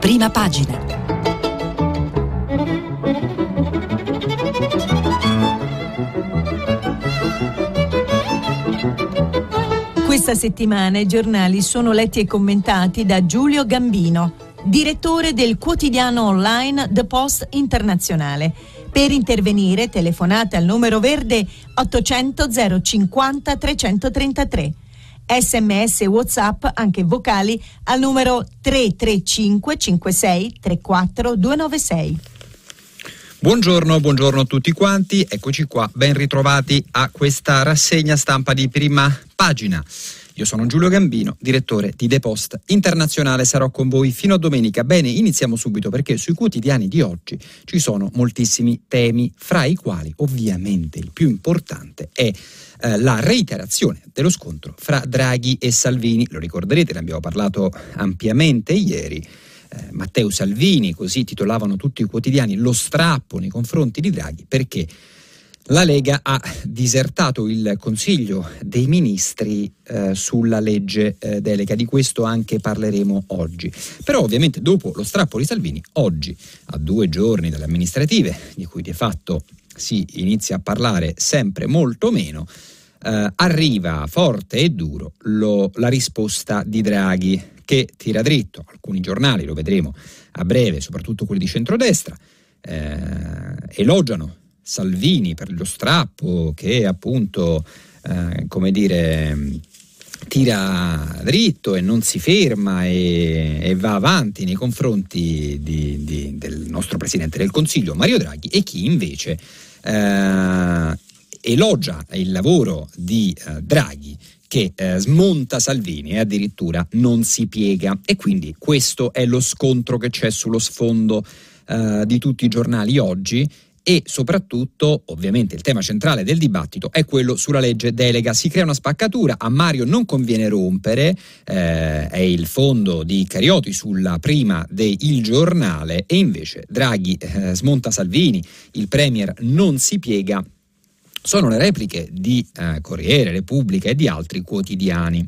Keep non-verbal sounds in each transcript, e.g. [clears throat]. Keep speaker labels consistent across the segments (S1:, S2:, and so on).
S1: Prima pagina. Questa settimana i giornali sono letti e commentati da Giulio Gambino, direttore del quotidiano online The Post Internazionale. Per intervenire telefonate al numero verde 800 050 333. Sms WhatsApp, anche vocali, al numero 335 56 34 296.
S2: Buongiorno, buongiorno a tutti quanti, eccoci qua, ben ritrovati a questa rassegna stampa di prima pagina. Io sono Giulio Gambino, direttore di The Post Internazionale, sarò con voi fino a domenica. Bene, iniziamo subito perché sui quotidiani di oggi ci sono moltissimi temi, fra i quali ovviamente il più importante è eh, la reiterazione dello scontro fra Draghi e Salvini. Lo ricorderete, ne abbiamo parlato ampiamente ieri. Eh, Matteo Salvini, così titolavano tutti i quotidiani, lo strappo nei confronti di Draghi perché la Lega ha disertato il Consiglio dei Ministri eh, sulla legge eh, delega, di questo anche parleremo oggi. Però ovviamente dopo lo strappo di Salvini, oggi, a due giorni dalle amministrative, di cui di fatto si inizia a parlare sempre molto meno, eh, arriva forte e duro lo, la risposta di Draghi che tira dritto. Alcuni giornali, lo vedremo a breve, soprattutto quelli di centrodestra, eh, elogiano Salvini per lo strappo che appunto, eh, come dire, tira dritto e non si ferma e, e va avanti nei confronti di, di, del nostro Presidente del Consiglio Mario Draghi e chi invece eh, elogia il lavoro di eh, Draghi che eh, smonta Salvini e addirittura non si piega. E quindi questo è lo scontro che c'è sullo sfondo eh, di tutti i giornali oggi. E soprattutto, ovviamente, il tema centrale del dibattito è quello sulla legge delega. Si crea una spaccatura, a Mario non conviene rompere, eh, è il fondo di Carioti sulla prima del Giornale. E invece Draghi eh, smonta Salvini, il Premier non si piega sono le repliche di eh, Corriere, Repubblica e di altri quotidiani.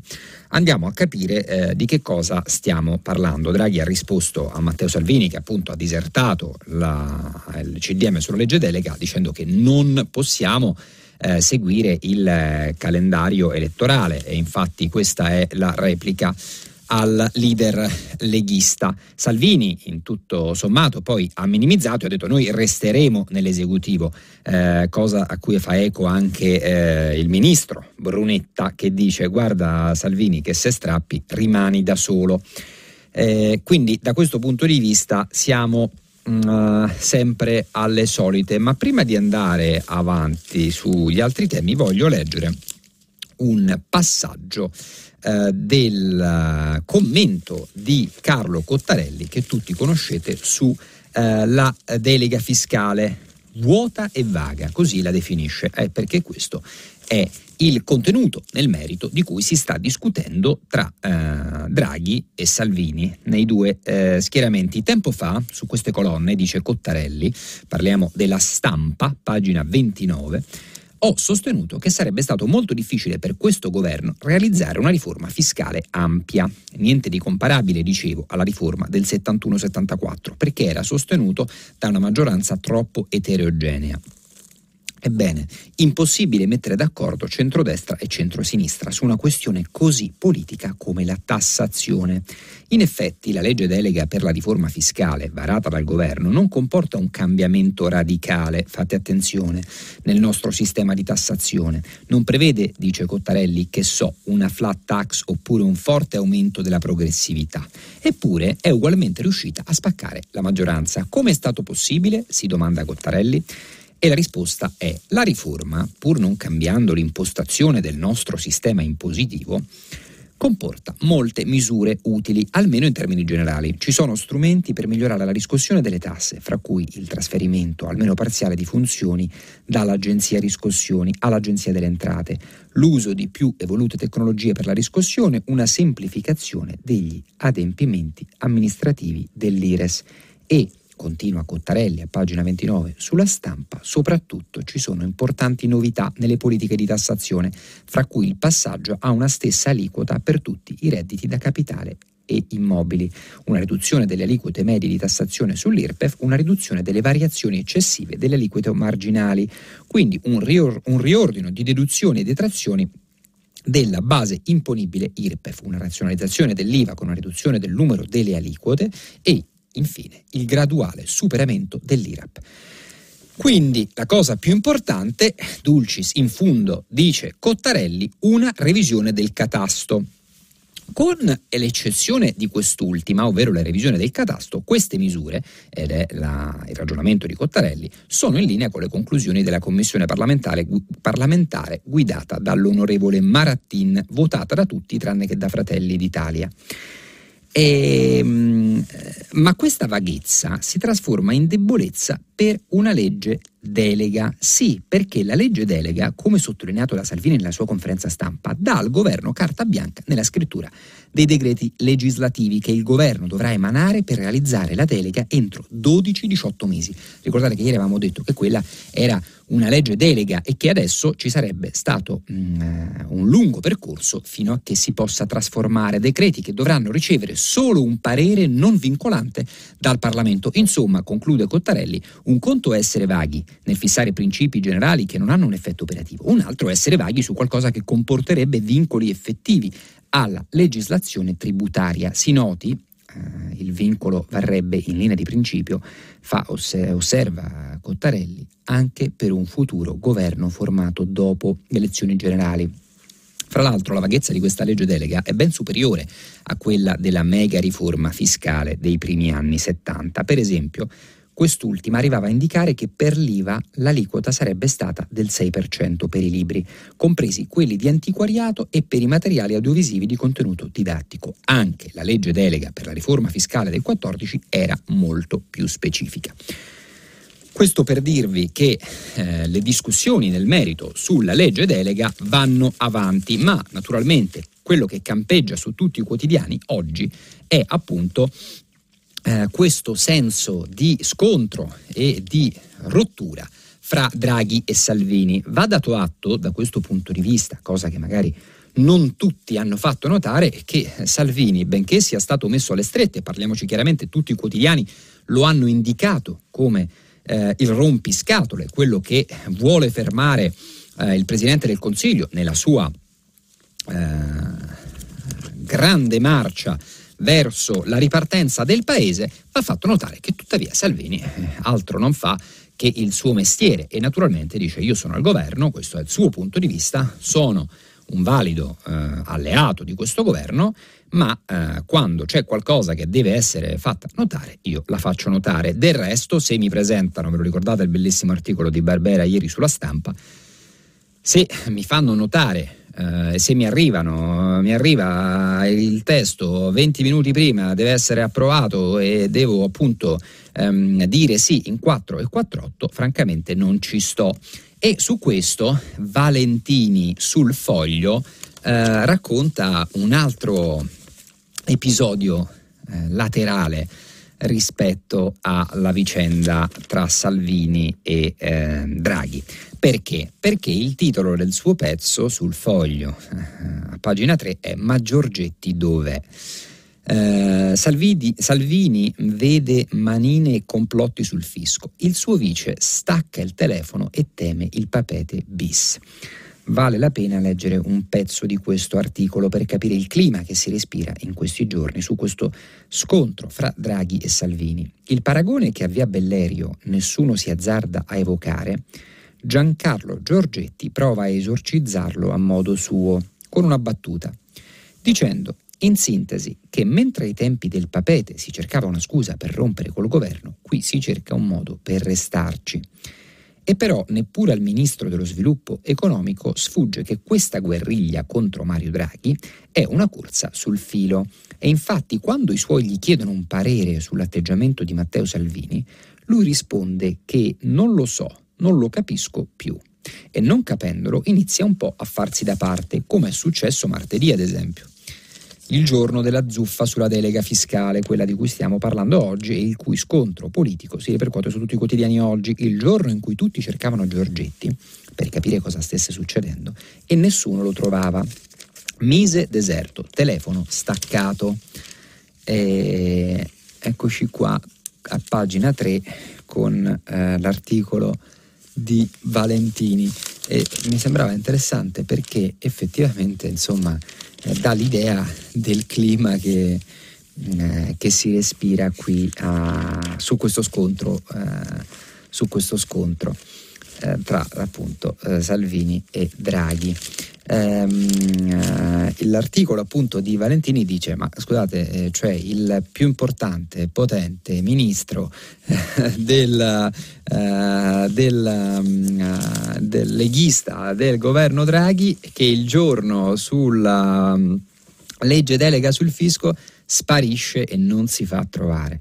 S2: Andiamo a capire eh, di che cosa stiamo parlando. Draghi ha risposto a Matteo Salvini che appunto ha disertato la, il CDM sulla legge delega dicendo che non possiamo eh, seguire il eh, calendario elettorale e infatti questa è la replica al leader leghista. Salvini, in tutto sommato, poi ha minimizzato e ha detto noi resteremo nell'esecutivo, eh, cosa a cui fa eco anche eh, il ministro Brunetta che dice guarda Salvini che se strappi rimani da solo. Eh, quindi da questo punto di vista siamo Uh, sempre alle solite. Ma prima di andare avanti sugli altri temi, voglio leggere un passaggio eh, del eh, commento di Carlo Cottarelli che tutti conoscete sulla eh, delega fiscale vuota e vaga, così la definisce, eh, perché questo è il contenuto nel merito di cui si sta discutendo tra eh, Draghi e Salvini nei due eh, schieramenti. Tempo fa, su queste colonne, dice Cottarelli, parliamo della stampa, pagina 29, ho sostenuto che sarebbe stato molto difficile per questo governo realizzare una riforma fiscale ampia. Niente di comparabile, dicevo, alla riforma del 71-74, perché era sostenuto da una maggioranza troppo eterogenea. Ebbene, impossibile mettere d'accordo centrodestra e centrosinistra su una questione così politica come la tassazione. In effetti, la legge delega per la riforma fiscale varata dal governo non comporta un cambiamento radicale, fate attenzione, nel nostro sistema di tassazione. Non prevede, dice Cottarelli, che so, una flat tax oppure un forte aumento della progressività. Eppure è ugualmente riuscita a spaccare la maggioranza. Come è stato possibile? si domanda Cottarelli. E la risposta è la riforma, pur non cambiando l'impostazione del nostro sistema impositivo, comporta molte misure utili, almeno in termini generali. Ci sono strumenti per migliorare la riscossione delle tasse, fra cui il trasferimento, almeno parziale, di funzioni dall'Agenzia Riscossioni all'Agenzia delle Entrate, l'uso di più evolute tecnologie per la riscossione, una semplificazione degli adempimenti amministrativi dell'IRES e continua Cottarelli a pagina 29 sulla stampa, soprattutto ci sono importanti novità nelle politiche di tassazione, fra cui il passaggio a una stessa aliquota per tutti i redditi da capitale e immobili, una riduzione delle aliquote medie di tassazione sull'IRPEF, una riduzione delle variazioni eccessive delle aliquote marginali, quindi un, rior- un riordino di deduzioni e detrazioni della base imponibile IRPEF, una razionalizzazione dell'IVA con una riduzione del numero delle aliquote e infine il graduale superamento dell'IRAP. Quindi la cosa più importante, Dulcis in fundo dice Cottarelli, una revisione del catasto. Con l'eccezione di quest'ultima, ovvero la revisione del catasto, queste misure, ed è la, il ragionamento di Cottarelli, sono in linea con le conclusioni della commissione parlamentare, parlamentare guidata dall'onorevole Marattin, votata da tutti tranne che da Fratelli d'Italia. E, ehm, ma questa vaghezza si trasforma in debolezza per una legge delega. Sì, perché la legge delega, come sottolineato da Salvini nella sua conferenza stampa, dà al governo carta bianca nella scrittura dei decreti legislativi che il governo dovrà emanare per realizzare la delega entro 12-18 mesi. Ricordate che ieri avevamo detto che quella era una legge delega e che adesso ci sarebbe stato mh, mm, un lungo percorso fino a che si possa trasformare decreti che dovranno ricevere solo un parere non vincolante dal Parlamento. Insomma, conclude Cottarelli, un conto è essere vaghi nel fissare principi generali che non hanno un effetto operativo, un altro è essere vaghi su qualcosa che comporterebbe vincoli effettivi alla legislazione tributaria. Si noti, eh, il vincolo varrebbe in linea di principio, fa, osserva Cottarelli, anche per un futuro governo formato dopo le elezioni generali. Fra l'altro la vaghezza di questa legge delega è ben superiore a quella della mega riforma fiscale dei primi anni 70. Per esempio, Quest'ultima arrivava a indicare che per l'IVA l'aliquota sarebbe stata del 6% per i libri, compresi quelli di antiquariato e per i materiali audiovisivi di contenuto didattico. Anche la legge delega per la riforma fiscale del 14 era molto più specifica. Questo per dirvi che eh, le discussioni nel merito sulla legge delega vanno avanti, ma naturalmente quello che campeggia su tutti i quotidiani oggi è appunto eh, questo senso di scontro e di rottura fra Draghi e Salvini. Va dato atto da questo punto di vista, cosa che magari non tutti hanno fatto notare, che Salvini, benché sia stato messo alle strette, parliamoci chiaramente, tutti i quotidiani lo hanno indicato come eh, il rompiscatole, quello che vuole fermare eh, il Presidente del Consiglio nella sua eh, grande marcia verso la ripartenza del paese, va fatto notare che tuttavia Salvini eh, altro non fa che il suo mestiere e naturalmente dice io sono al governo, questo è il suo punto di vista, sono un valido eh, alleato di questo governo, ma eh, quando c'è qualcosa che deve essere fatta notare, io la faccio notare. Del resto, se mi presentano, ve lo ricordate il bellissimo articolo di Barbera ieri sulla stampa, se mi fanno notare eh, se mi arrivano, mi arriva il testo 20 minuti prima, deve essere approvato e devo appunto ehm, dire sì in 4 e 4-8, francamente non ci sto. E su questo Valentini sul foglio eh, racconta un altro episodio eh, laterale rispetto alla vicenda tra Salvini e eh, Draghi. Perché? Perché il titolo del suo pezzo sul foglio, a pagina 3, è Ma Giorgetti dov'è? Uh, Salvini, Salvini, vede manine e complotti sul fisco. Il suo vice stacca il telefono e teme il papete bis. Vale la pena leggere un pezzo di questo articolo per capire il clima che si respira in questi giorni su questo scontro fra Draghi e Salvini. Il paragone che a Via Bellerio nessuno si azzarda a evocare Giancarlo Giorgetti prova a esorcizzarlo a modo suo, con una battuta, dicendo, in sintesi, che mentre ai tempi del papete si cercava una scusa per rompere col governo, qui si cerca un modo per restarci. E però neppure al ministro dello sviluppo economico sfugge che questa guerriglia contro Mario Draghi è una corsa sul filo. E infatti quando i suoi gli chiedono un parere sull'atteggiamento di Matteo Salvini, lui risponde che non lo so, non lo capisco più. E non capendolo inizia un po' a farsi da parte, come è successo martedì ad esempio. Il giorno della zuffa sulla delega fiscale, quella di cui stiamo parlando oggi e il cui scontro politico si ripercuote su tutti i quotidiani oggi, il giorno in cui tutti cercavano Giorgetti per capire cosa stesse succedendo e nessuno lo trovava. Mise deserto, telefono staccato. E eccoci qua a pagina 3 con eh, l'articolo di Valentini. E mi sembrava interessante perché effettivamente insomma eh, dà l'idea del clima che, eh, che si respira qui a, su questo scontro, eh, su questo scontro eh, tra appunto eh, Salvini e Draghi. Ehm, eh, l'articolo appunto di Valentini dice ma scusate eh, cioè il più importante potente ministro eh, del, eh, del, uh, del, leghista del governo Draghi che il giorno sulla um, legge delega sul fisco sparisce e non si fa trovare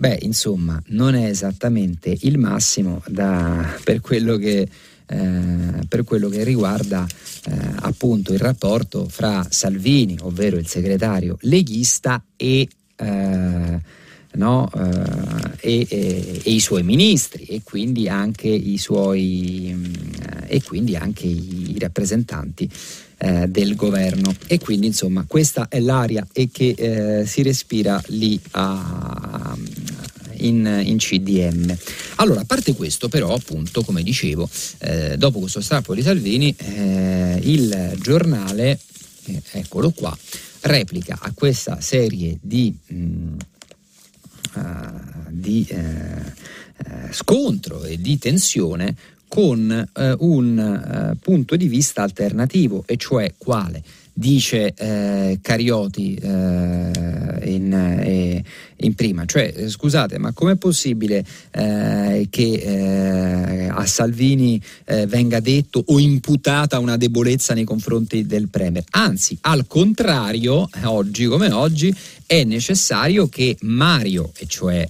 S2: Beh, insomma, non è esattamente il massimo da, per, quello che, eh, per, quello che, riguarda eh, appunto il rapporto fra Salvini, ovvero il segretario leghista, e, eh, no, eh, e, e, e, i suoi ministri e quindi anche i suoi mm, e quindi anche i rappresentanti eh, del governo e quindi insomma questa è l'aria che eh, si respira lì a, in, in, CDM. Allora, a parte questo, però, appunto, come dicevo, eh, dopo questo strappo di Salvini, eh, il giornale, eh, eccolo qua, replica a questa serie di, mh, mm, uh, di uh, scontro e di tensione con uh, un punto di vista alternativo, e cioè quale? dice eh, Carioti eh, in, eh, in, prima. Cioè, eh, scusate, ma com'è possibile eh, che eh, a Salvini venga detto o imputata una debolezza nei confronti del Premier? Anzi, al contrario, oggi come oggi, è necessario che Mario, e cioè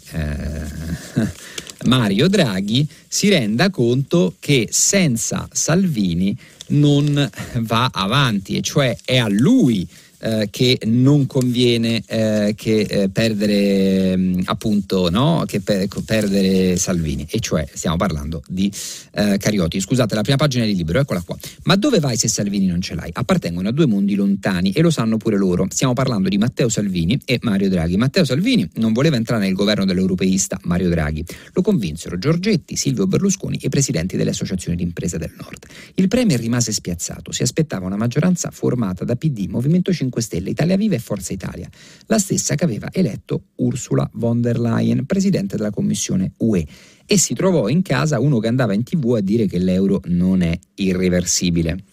S2: Mario Draghi, si renda conto che senza Salvini non va avanti, e cioè è a lui eh, che non conviene eh, che eh, perdere mh, appunto no? che per, perdere Salvini. E cioè stiamo parlando di eh, Carioti. Scusate la prima pagina del libro eccola qua. Ma dove vai se Salvini non ce l'hai? Appartengono a due mondi lontani e lo sanno pure loro. Stiamo parlando di Matteo Salvini e Mario Draghi. Matteo Salvini non voleva entrare nel governo dell'europeista Mario Draghi. Lo convinsero Giorgetti Silvio Berlusconi e presidenti delle associazioni di imprese del nord. Il premier rimase spiazzato. Si aspettava una maggioranza formata da PD Movimento 5 5 Stelle, Italia Viva e Forza Italia, la stessa che aveva eletto Ursula von der Leyen, presidente della Commissione UE, e si trovò in casa uno che andava in tv a dire che l'euro non è irreversibile.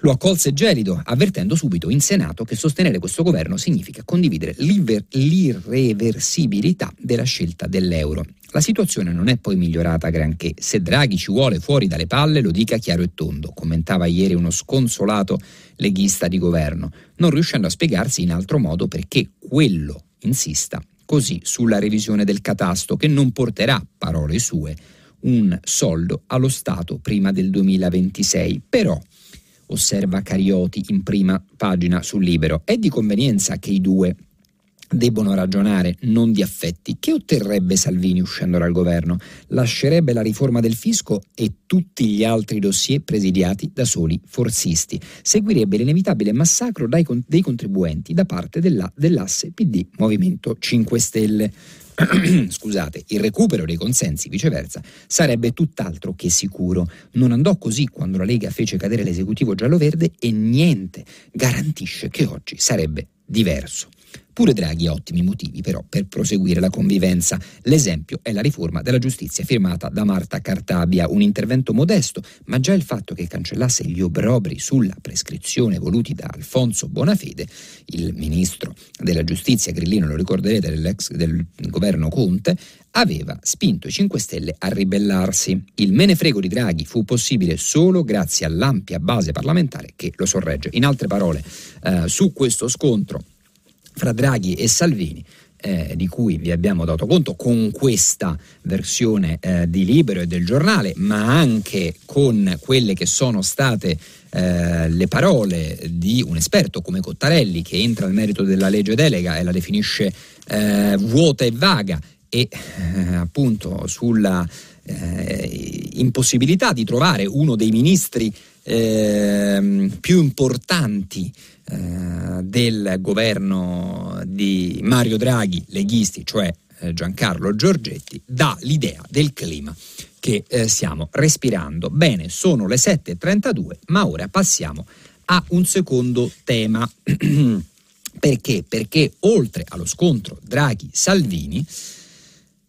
S2: Lo accolse gelido, avvertendo subito in Senato che sostenere questo governo significa condividere l'irreversibilità della scelta dell'euro. La situazione non è poi migliorata granché. Se Draghi ci vuole fuori dalle palle, lo dica chiaro e tondo, commentava ieri uno sconsolato leghista di governo, non riuscendo a spiegarsi in altro modo perché quello insista così sulla revisione del catasto che non porterà, parole sue, un soldo allo Stato prima del 2026. Però, osserva Carioti in prima pagina sul Libero, è di convenienza che i due debbono ragionare non di affetti. Che otterrebbe Salvini uscendo dal governo? Lascerebbe la riforma del fisco e tutti gli altri dossier presidiati da soli forzisti. Seguirebbe l'inevitabile massacro dai, dei contribuenti da parte della, dell'asse PD Movimento 5 Stelle. [clears throat] Scusate, il recupero dei consensi, viceversa, sarebbe tutt'altro che sicuro. Non andò così quando la Lega fece cadere l'esecutivo giallo-verde e niente garantisce che oggi sarebbe diverso. Pure Draghi ha ottimi motivi però per proseguire la convivenza. L'esempio è la riforma della giustizia firmata da Marta Cartabia, un intervento modesto, ma già il fatto che cancellasse gli obrobri sulla prescrizione voluti da Alfonso Bonafede, il ministro della giustizia grillino, lo ricorderete, dell'ex del governo Conte, aveva spinto i 5 Stelle a ribellarsi. Il menefrego di Draghi fu possibile solo grazie all'ampia base parlamentare che lo sorregge. In altre parole, eh, su questo scontro fra Draghi e Salvini. Eh, di cui vi abbiamo dato conto con questa versione eh, di Libero e del giornale, ma anche con quelle che sono state eh, le parole di un esperto come Cottarelli che entra nel merito della legge delega e la definisce eh, vuota e vaga e eh, appunto sulla eh, impossibilità di trovare uno dei ministri eh, più importanti eh, del governo di Mario Draghi, leghisti, cioè eh, Giancarlo Giorgetti, dà l'idea del clima che eh, stiamo respirando. Bene, sono le 7.32, ma ora passiamo a un secondo tema. [clears throat] Perché? Perché oltre allo scontro Draghi-Salvini,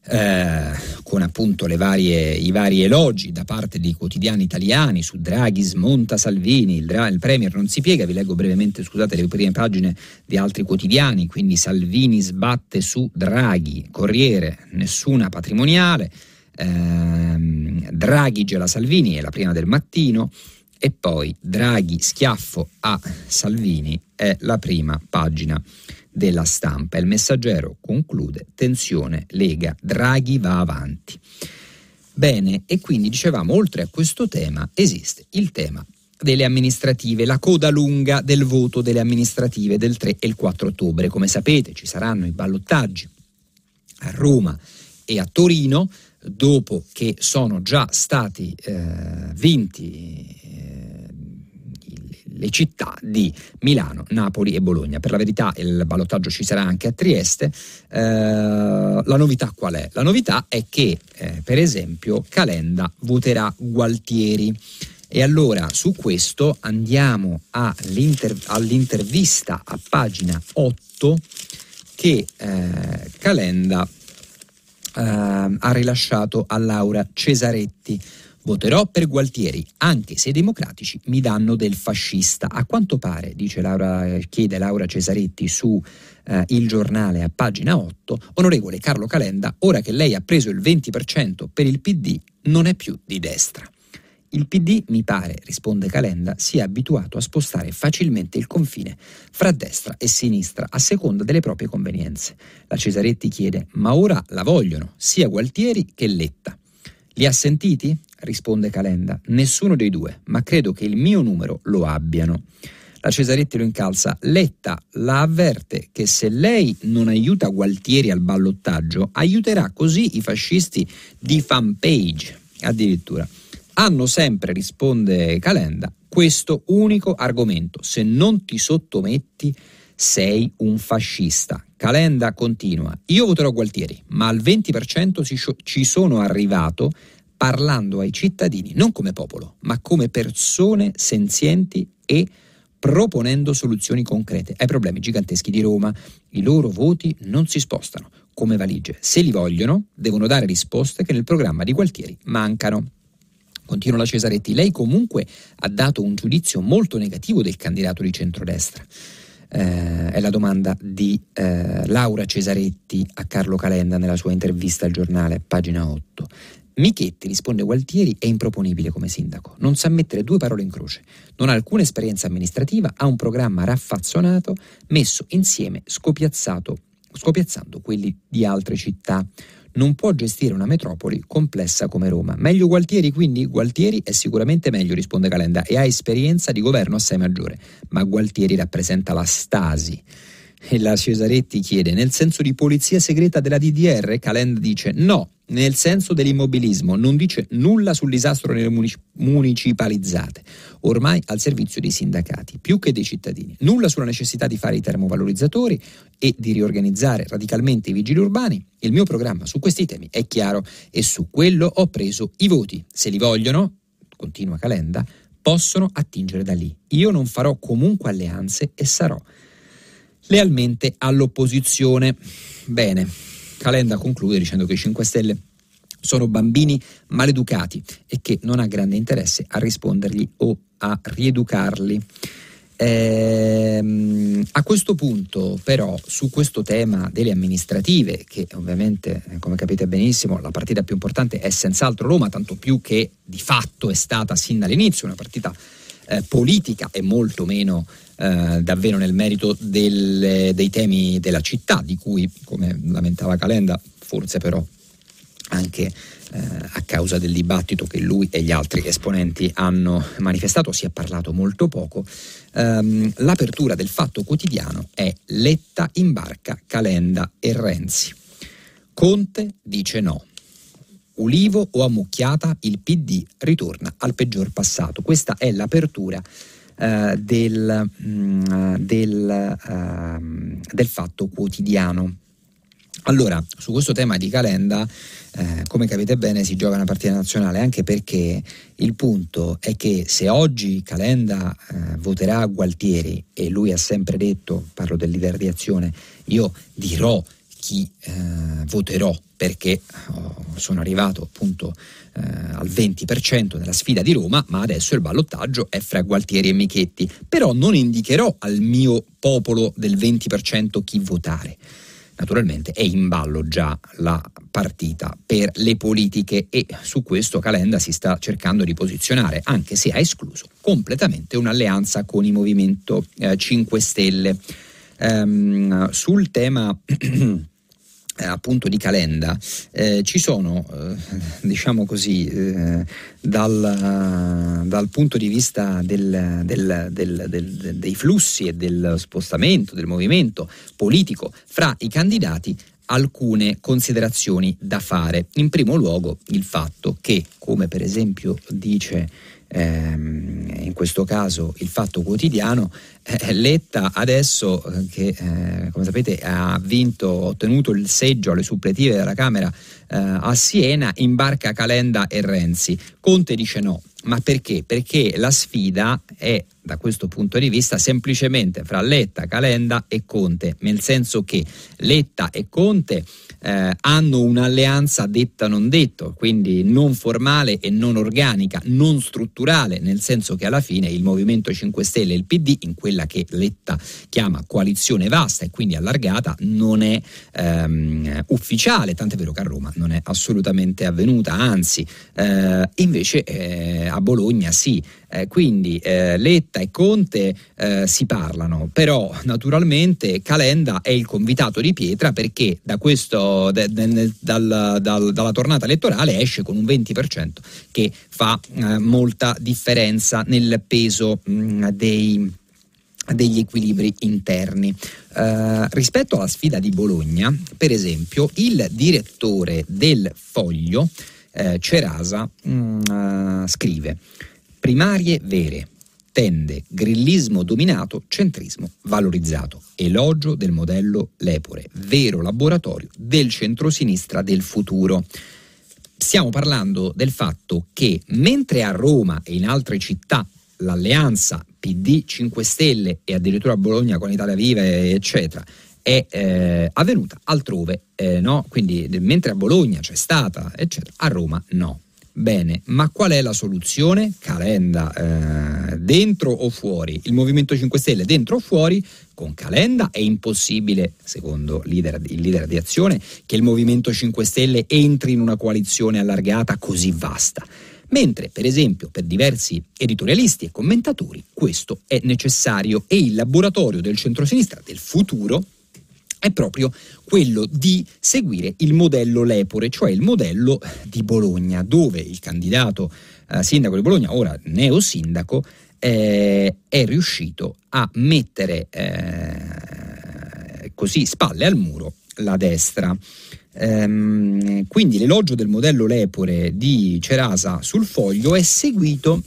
S2: eh, con appunto varie, i vari elogi da parte di quotidiani italiani su Draghi smonta Salvini, il, il, Premier non si piega, vi leggo brevemente scusate le prime pagine di altri quotidiani, quindi Salvini sbatte su Draghi, Corriere, nessuna patrimoniale, ehm, Draghi gela Salvini è la prima del mattino, e poi Draghi schiaffo a Salvini è la prima pagina della stampa. Il messaggero conclude tensione Lega, Draghi va avanti. Bene, e quindi dicevamo, oltre a questo tema esiste il tema delle amministrative, la coda lunga del voto delle amministrative del 3 e il 4 ottobre. Come sapete ci saranno i ballottaggi a Roma e a Torino, dopo che sono già stati eh, vinti le città di Milano, Napoli e Bologna. Per la verità il ballottaggio ci sarà anche a Trieste. Eh, la novità qual è? La novità è che, eh, per esempio, Calenda voterà Gualtieri. E allora su questo andiamo all'intervista a pagina 8 che eh, Calenda eh, ha rilasciato a Laura Cesaretti Voterò per Gualtieri, anche se i democratici mi danno del fascista. A quanto pare, Laura, chiede Laura Cesaretti su eh, Il Giornale a pagina 8, onorevole Carlo Calenda, ora che lei ha preso il 20% per il PD, non è più di destra. Il PD, mi pare, risponde Calenda, si è abituato a spostare facilmente il confine fra destra e sinistra a seconda delle proprie convenienze. La Cesaretti chiede: Ma ora la vogliono sia Gualtieri che Letta. Li ha sentiti? risponde Calenda. Nessuno dei due, ma credo che il mio numero lo abbiano. La Cesaretti lo incalza. Letta la avverte che se lei non aiuta Gualtieri al ballottaggio, aiuterà così i fascisti di fanpage. Addirittura. Hanno sempre, risponde Calenda, questo unico argomento. Se non ti sottometti, sei un fascista. Calenda continua, io voterò Gualtieri, ma al 20% ci sono arrivato parlando ai cittadini non come popolo, ma come persone senzienti e proponendo soluzioni concrete ai problemi giganteschi di Roma. I loro voti non si spostano come valigie. Se li vogliono, devono dare risposte che nel programma di Gualtieri mancano. Continua la Cesaretti, lei comunque ha dato un giudizio molto negativo del candidato di centrodestra eh, è la domanda di eh, Laura Cesaretti a Carlo Calenda nella sua intervista al giornale, pagina 8. Michetti, risponde Gualtieri, è improponibile come sindaco. Non sa mettere due parole in croce. Non ha alcuna esperienza amministrativa, ha un programma raffazzonato, messo insieme, scopiazzato, scopiazzando quelli di altre città non può gestire una metropoli complessa come Roma. Meglio Gualtieri, quindi? Gualtieri è sicuramente meglio, risponde Calenda, e ha esperienza di governo assai maggiore, ma Gualtieri rappresenta la Stasi. E la Cesaretti chiede, nel senso di polizia segreta della DDR? Calenda dice no, nel senso dell'immobilismo, non dice nulla sul disastro nelle municipalizzate, ormai al servizio dei sindacati, più che dei cittadini. Nulla sulla necessità di fare i termovalorizzatori e di riorganizzare radicalmente i vigili urbani. Il mio programma su questi temi è chiaro e su quello ho preso i voti. Se li vogliono, continua Calenda, possono attingere da lì. Io non farò comunque alleanze e sarò lealmente all'opposizione. Bene, Calenda conclude dicendo che i 5 Stelle sono bambini maleducati e che non ha grande interesse a rispondergli o a rieducarli. Ehm, a questo punto, però, su questo tema delle amministrative, che ovviamente, come capite benissimo, la partita più importante è senz'altro Roma, tanto più che di fatto è stata sin dall'inizio una partita eh, politica e molto meno eh, davvero nel merito del, dei temi della città, di cui, come lamentava Calenda, forse però anche eh, a causa del dibattito che lui e gli altri esponenti hanno manifestato, si è parlato molto poco. Um, l'apertura del fatto quotidiano è Letta in barca, Calenda e Renzi. Conte dice no. Ulivo o ammucchiata, il PD ritorna al peggior passato. Questa è l'apertura eh, del, mh, mm, del, uh, del fatto quotidiano. Allora, su questo tema di Calenda, eh, come capite bene, si gioca una partita nazionale, anche perché il punto è che se oggi Calenda eh, voterà Gualtieri e lui ha sempre detto, parlo del leader di azione, io dirò chi eh, voterò perché oh, sono arrivato appunto eh, al 20% nella sfida di Roma, ma adesso il ballottaggio è fra Gualtieri e Michetti, però non indicherò al mio popolo del 20% chi votare naturalmente è in ballo già la partita per le politiche e su questo Calenda si sta cercando di posizionare, anche se ha escluso completamente un'alleanza con il Movimento eh, 5 Stelle. Um, sul tema [clears throat] eh, appunto di Calenda. Eh, ci sono eh, [laughs] diciamo così eh, dal, dal, punto di vista del, del, del, dei flussi e del spostamento del movimento politico fra i candidati alcune considerazioni da fare. In primo luogo il fatto che come per esempio dice ehm, in questo caso il Fatto Quotidiano, eh, Letta adesso eh, che eh, come sapete ha vinto, ottenuto il seggio alle suppletive della Camera eh, a Siena, imbarca Calenda e Renzi. Conte dice no, ma perché? Perché la sfida è da questo punto di vista semplicemente fra Letta, Calenda e Conte, nel senso che Letta e Conte eh, hanno un'alleanza detta non detto, quindi non formale e non organica, non strutturale, nel senso che alla fine il Movimento 5 Stelle e il PD, in quella che Letta chiama coalizione vasta e quindi allargata, non è ehm, ufficiale, tant'è vero che a Roma non è assolutamente avvenuta, anzi eh, invece eh, a Bologna sì. Eh, quindi eh, Letta e Conte eh, si parlano, però naturalmente Calenda è il convitato di pietra perché da questo, de, de, dal, dal, dalla tornata elettorale esce con un 20% che fa eh, molta differenza nel peso mh, dei degli equilibri interni. Uh, rispetto alla sfida di Bologna, per esempio, il direttore del Foglio, eh, Cerasa, mh, uh, scrive primarie vere, tende grillismo dominato, centrismo valorizzato, elogio del modello Lepore, vero laboratorio del centrosinistra del futuro. Stiamo parlando del fatto che mentre a Roma e in altre città l'alleanza PD 5 Stelle e addirittura a Bologna con Italia Viva eccetera è eh, avvenuta altrove, eh, no? quindi mentre a Bologna c'è stata eccetera, a Roma no. Bene, ma qual è la soluzione? Calenda eh, dentro o fuori? Il Movimento 5 Stelle dentro o fuori? Con Calenda è impossibile, secondo leader, il leader di azione, che il Movimento 5 Stelle entri in una coalizione allargata così vasta. Mentre, per esempio, per diversi editorialisti e commentatori questo è necessario e il laboratorio del centrosinistra del futuro è proprio quello di seguire il modello Lepore, cioè il modello di Bologna, dove il candidato eh, sindaco di Bologna, ora neo sindaco, eh, è riuscito a mettere eh, così spalle al muro la destra. Ehm, quindi l'elogio del modello Lepore di Cerasa sul foglio è seguito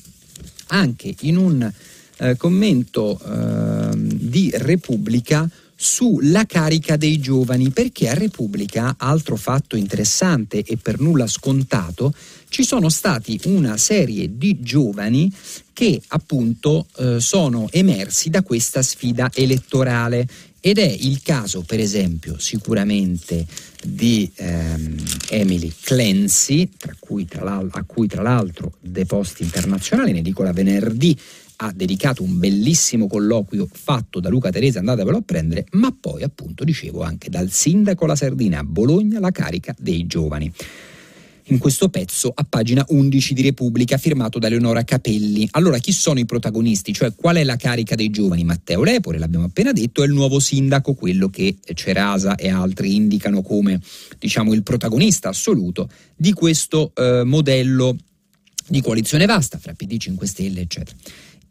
S2: anche in un eh, commento ehm, di Repubblica sulla carica dei giovani, perché a Repubblica, altro fatto interessante e per nulla scontato, ci sono stati una serie di giovani che appunto eh, sono emersi da questa sfida elettorale. Ed è il caso per esempio sicuramente di ehm, Emily Clancy, cui, a cui tra l'altro The Post Internazionale, ne dico la venerdì, ha dedicato un bellissimo colloquio fatto da Luca Teresa, andatevelo a prendere, ma poi appunto dicevo anche dal sindaco La Sardina a Bologna la carica dei giovani. In questo pezzo a pagina 11 di Repubblica firmato da Leonora Capelli. Allora chi sono i protagonisti? Cioè qual è la carica dei giovani? Matteo Lepore, l'abbiamo appena detto, è il nuovo sindaco, quello che Cerasa e altri indicano come diciamo il protagonista assoluto di questo eh, modello di coalizione vasta fra PD 5 Stelle eccetera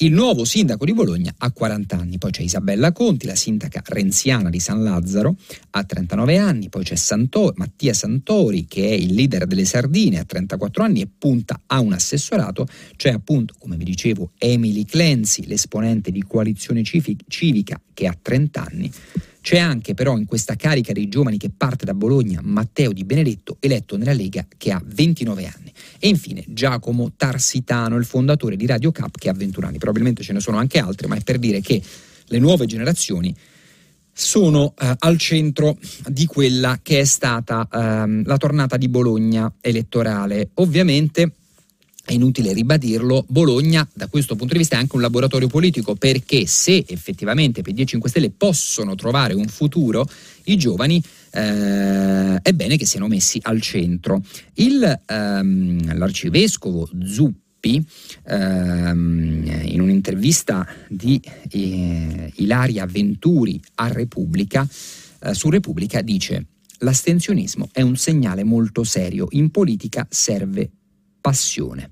S2: Il nuovo sindaco di Bologna ha 40 anni, poi c'è Isabella Conti, la sindaca renziana di San Lazzaro, ha 39 anni, poi c'è Santo, Mattia Santori che è il leader delle Sardine, ha 34 anni e punta a un assessorato, c'è appunto, come vi dicevo, Emily Clancy, l'esponente di Coalizione Civica che ha 30 anni. C'è anche però in questa carica dei giovani che parte da Bologna Matteo Di Benedetto, eletto nella Lega, che ha 29 anni. E infine Giacomo Tarsitano, il fondatore di Radio Cap, che ha 21 anni. Probabilmente ce ne sono anche altri, ma è per dire che le nuove generazioni sono eh, al centro di quella che è stata eh, la tornata di Bologna elettorale. Ovviamente è inutile ribadirlo, Bologna da questo punto di vista è anche un laboratorio politico perché se effettivamente PD e 5 Stelle possono trovare un futuro, i giovani eh, è bene che siano messi al centro. Il, ehm, l'arcivescovo Zuppi ehm, in un'intervista di eh, Ilaria Venturi a Repubblica, eh, su Repubblica dice l'astensionismo è un segnale molto serio, in politica serve passione.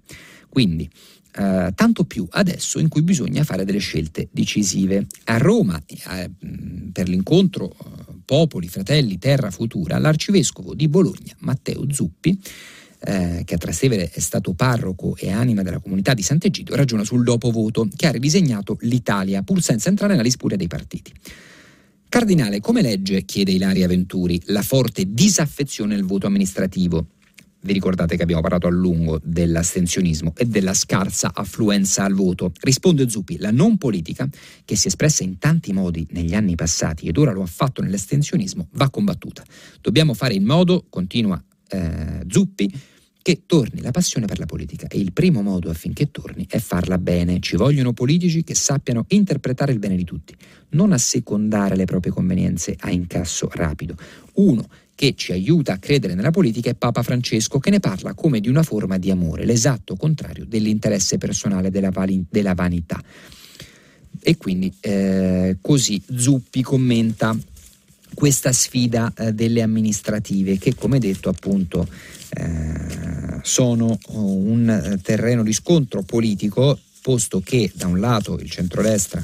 S2: Quindi, eh, tanto più adesso in cui bisogna fare delle scelte decisive. A Roma, eh, per l'incontro eh, Popoli, Fratelli, Terra Futura, l'arcivescovo di Bologna, Matteo Zuppi, eh, che a Trastevere è stato parroco e anima della comunità di Sant'Egidio, ragiona sul dopovoto, che ha ridisegnato l'Italia, pur senza entrare nella disputa dei partiti. Cardinale, come legge, chiede Ilaria Venturi, la forte disaffezione al voto amministrativo? Vi ricordate che abbiamo parlato a lungo dell'astensionismo e della scarsa affluenza al voto? Risponde Zuppi, la non politica, che si è espressa in tanti modi negli anni passati ed ora lo ha fatto nell'astensionismo, va combattuta. Dobbiamo fare in modo, continua eh, Zuppi, che torni la passione per la politica e il primo modo affinché torni è farla bene. Ci vogliono politici che sappiano interpretare il bene di tutti, non assecondare le proprie convenienze a incasso rapido. Uno che ci aiuta a credere nella politica è Papa Francesco, che ne parla come di una forma di amore, l'esatto contrario dell'interesse personale della, vali- della vanità. E quindi eh, così Zuppi commenta questa sfida eh, delle amministrative che come detto appunto eh, sono un terreno di scontro politico posto che da un lato il centrodestra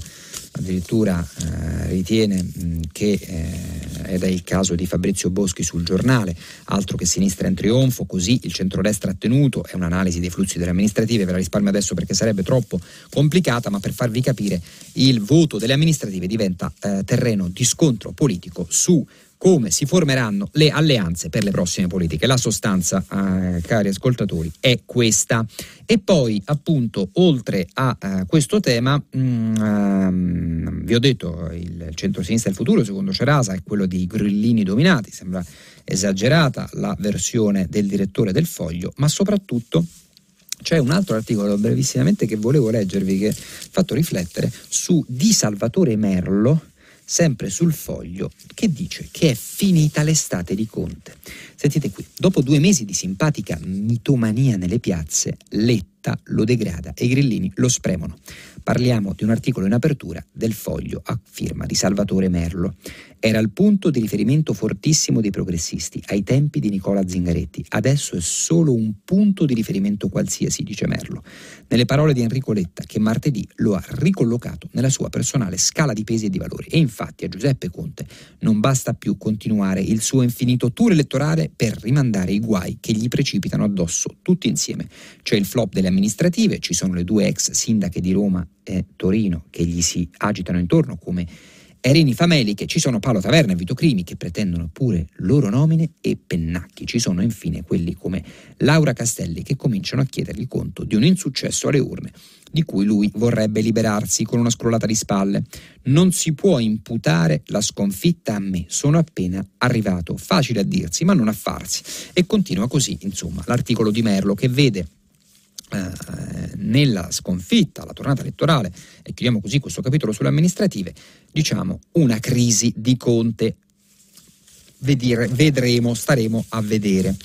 S2: addirittura eh, ritiene mh, che eh, ed è il caso di Fabrizio Boschi sul giornale, altro che sinistra in trionfo, così il centrodestra ha tenuto, è un'analisi dei flussi delle amministrative, ve la risparmio adesso perché sarebbe troppo complicata, ma per farvi capire il voto delle amministrative diventa eh, terreno di scontro politico su come si formeranno le alleanze per le prossime politiche. La sostanza, eh, cari ascoltatori, è questa. E poi, appunto, oltre a eh, questo tema, mh, mm, ehm, vi ho detto, il centro-sinistra del futuro, secondo Cerasa, è quello dei grillini dominati. Sembra esagerata la versione del direttore del foglio, ma soprattutto c'è un altro articolo brevissimamente che volevo leggervi che ha fatto riflettere su Di Salvatore Merlo sempre sul foglio, che dice che è finita l'estate di Conte. Sentite qui, dopo due mesi di simpatica mitomania nelle piazze, Letta lo degrada e i grillini lo spremono. Parliamo di un articolo in apertura del foglio a firma di Salvatore Merlo. Era il punto di riferimento fortissimo dei progressisti ai tempi di Nicola Zingaretti. Adesso è solo un punto di riferimento qualsiasi, dice Merlo. Nelle parole di Enrico Letta, che martedì lo ha ricollocato nella sua personale scala di pesi e di valori. E infatti a Giuseppe Conte non basta più continuare il suo infinito tour elettorale per rimandare i guai che gli precipitano addosso tutti insieme. C'è il flop delle amministrative, ci sono le due ex sindache di Roma e Torino che gli si agitano intorno come Erini Fameliche, ci sono Paolo Taverna e Vito Crimi che pretendono pure loro nomine e pennacchi. Ci sono infine quelli come Laura Castelli che cominciano a chiedergli conto di un insuccesso alle urne di cui lui vorrebbe liberarsi con una scrollata di spalle. Non si può imputare la sconfitta a me, sono appena arrivato. Facile a dirsi, ma non a farsi. E continua così, insomma, l'articolo di Merlo che vede eh, nella sconfitta, la tornata elettorale, e chiudiamo così questo capitolo sulle amministrative, diciamo una crisi di Conte. Vedere, vedremo, staremo a vedere.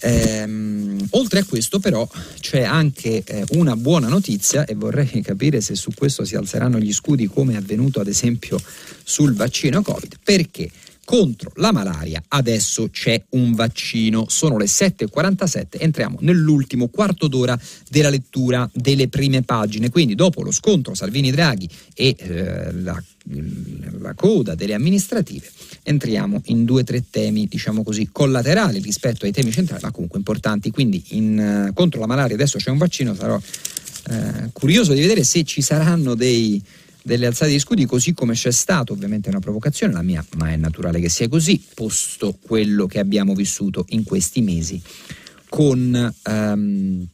S2: Ehm, oltre a questo però c'è anche eh, una buona notizia e vorrei [laughs] capire se su questo si alzeranno gli scudi come è avvenuto ad esempio sul vaccino Covid, perché contro la malaria adesso c'è un vaccino. Sono le 7.47, entriamo nell'ultimo quarto d'ora della lettura delle prime pagine. Quindi dopo lo scontro Salvini-Draghi e eh, la, la coda delle amministrative, entriamo in due o tre temi, diciamo così, collaterali rispetto ai temi centrali, ma comunque importanti. Quindi in, uh, contro la malaria adesso c'è un vaccino, sarò uh, curioso di vedere se ci saranno dei delle alzate di scudi, così come c'è stato, ovviamente una provocazione la mia, ma è naturale che sia così, posto quello che abbiamo vissuto in questi mesi con... Um,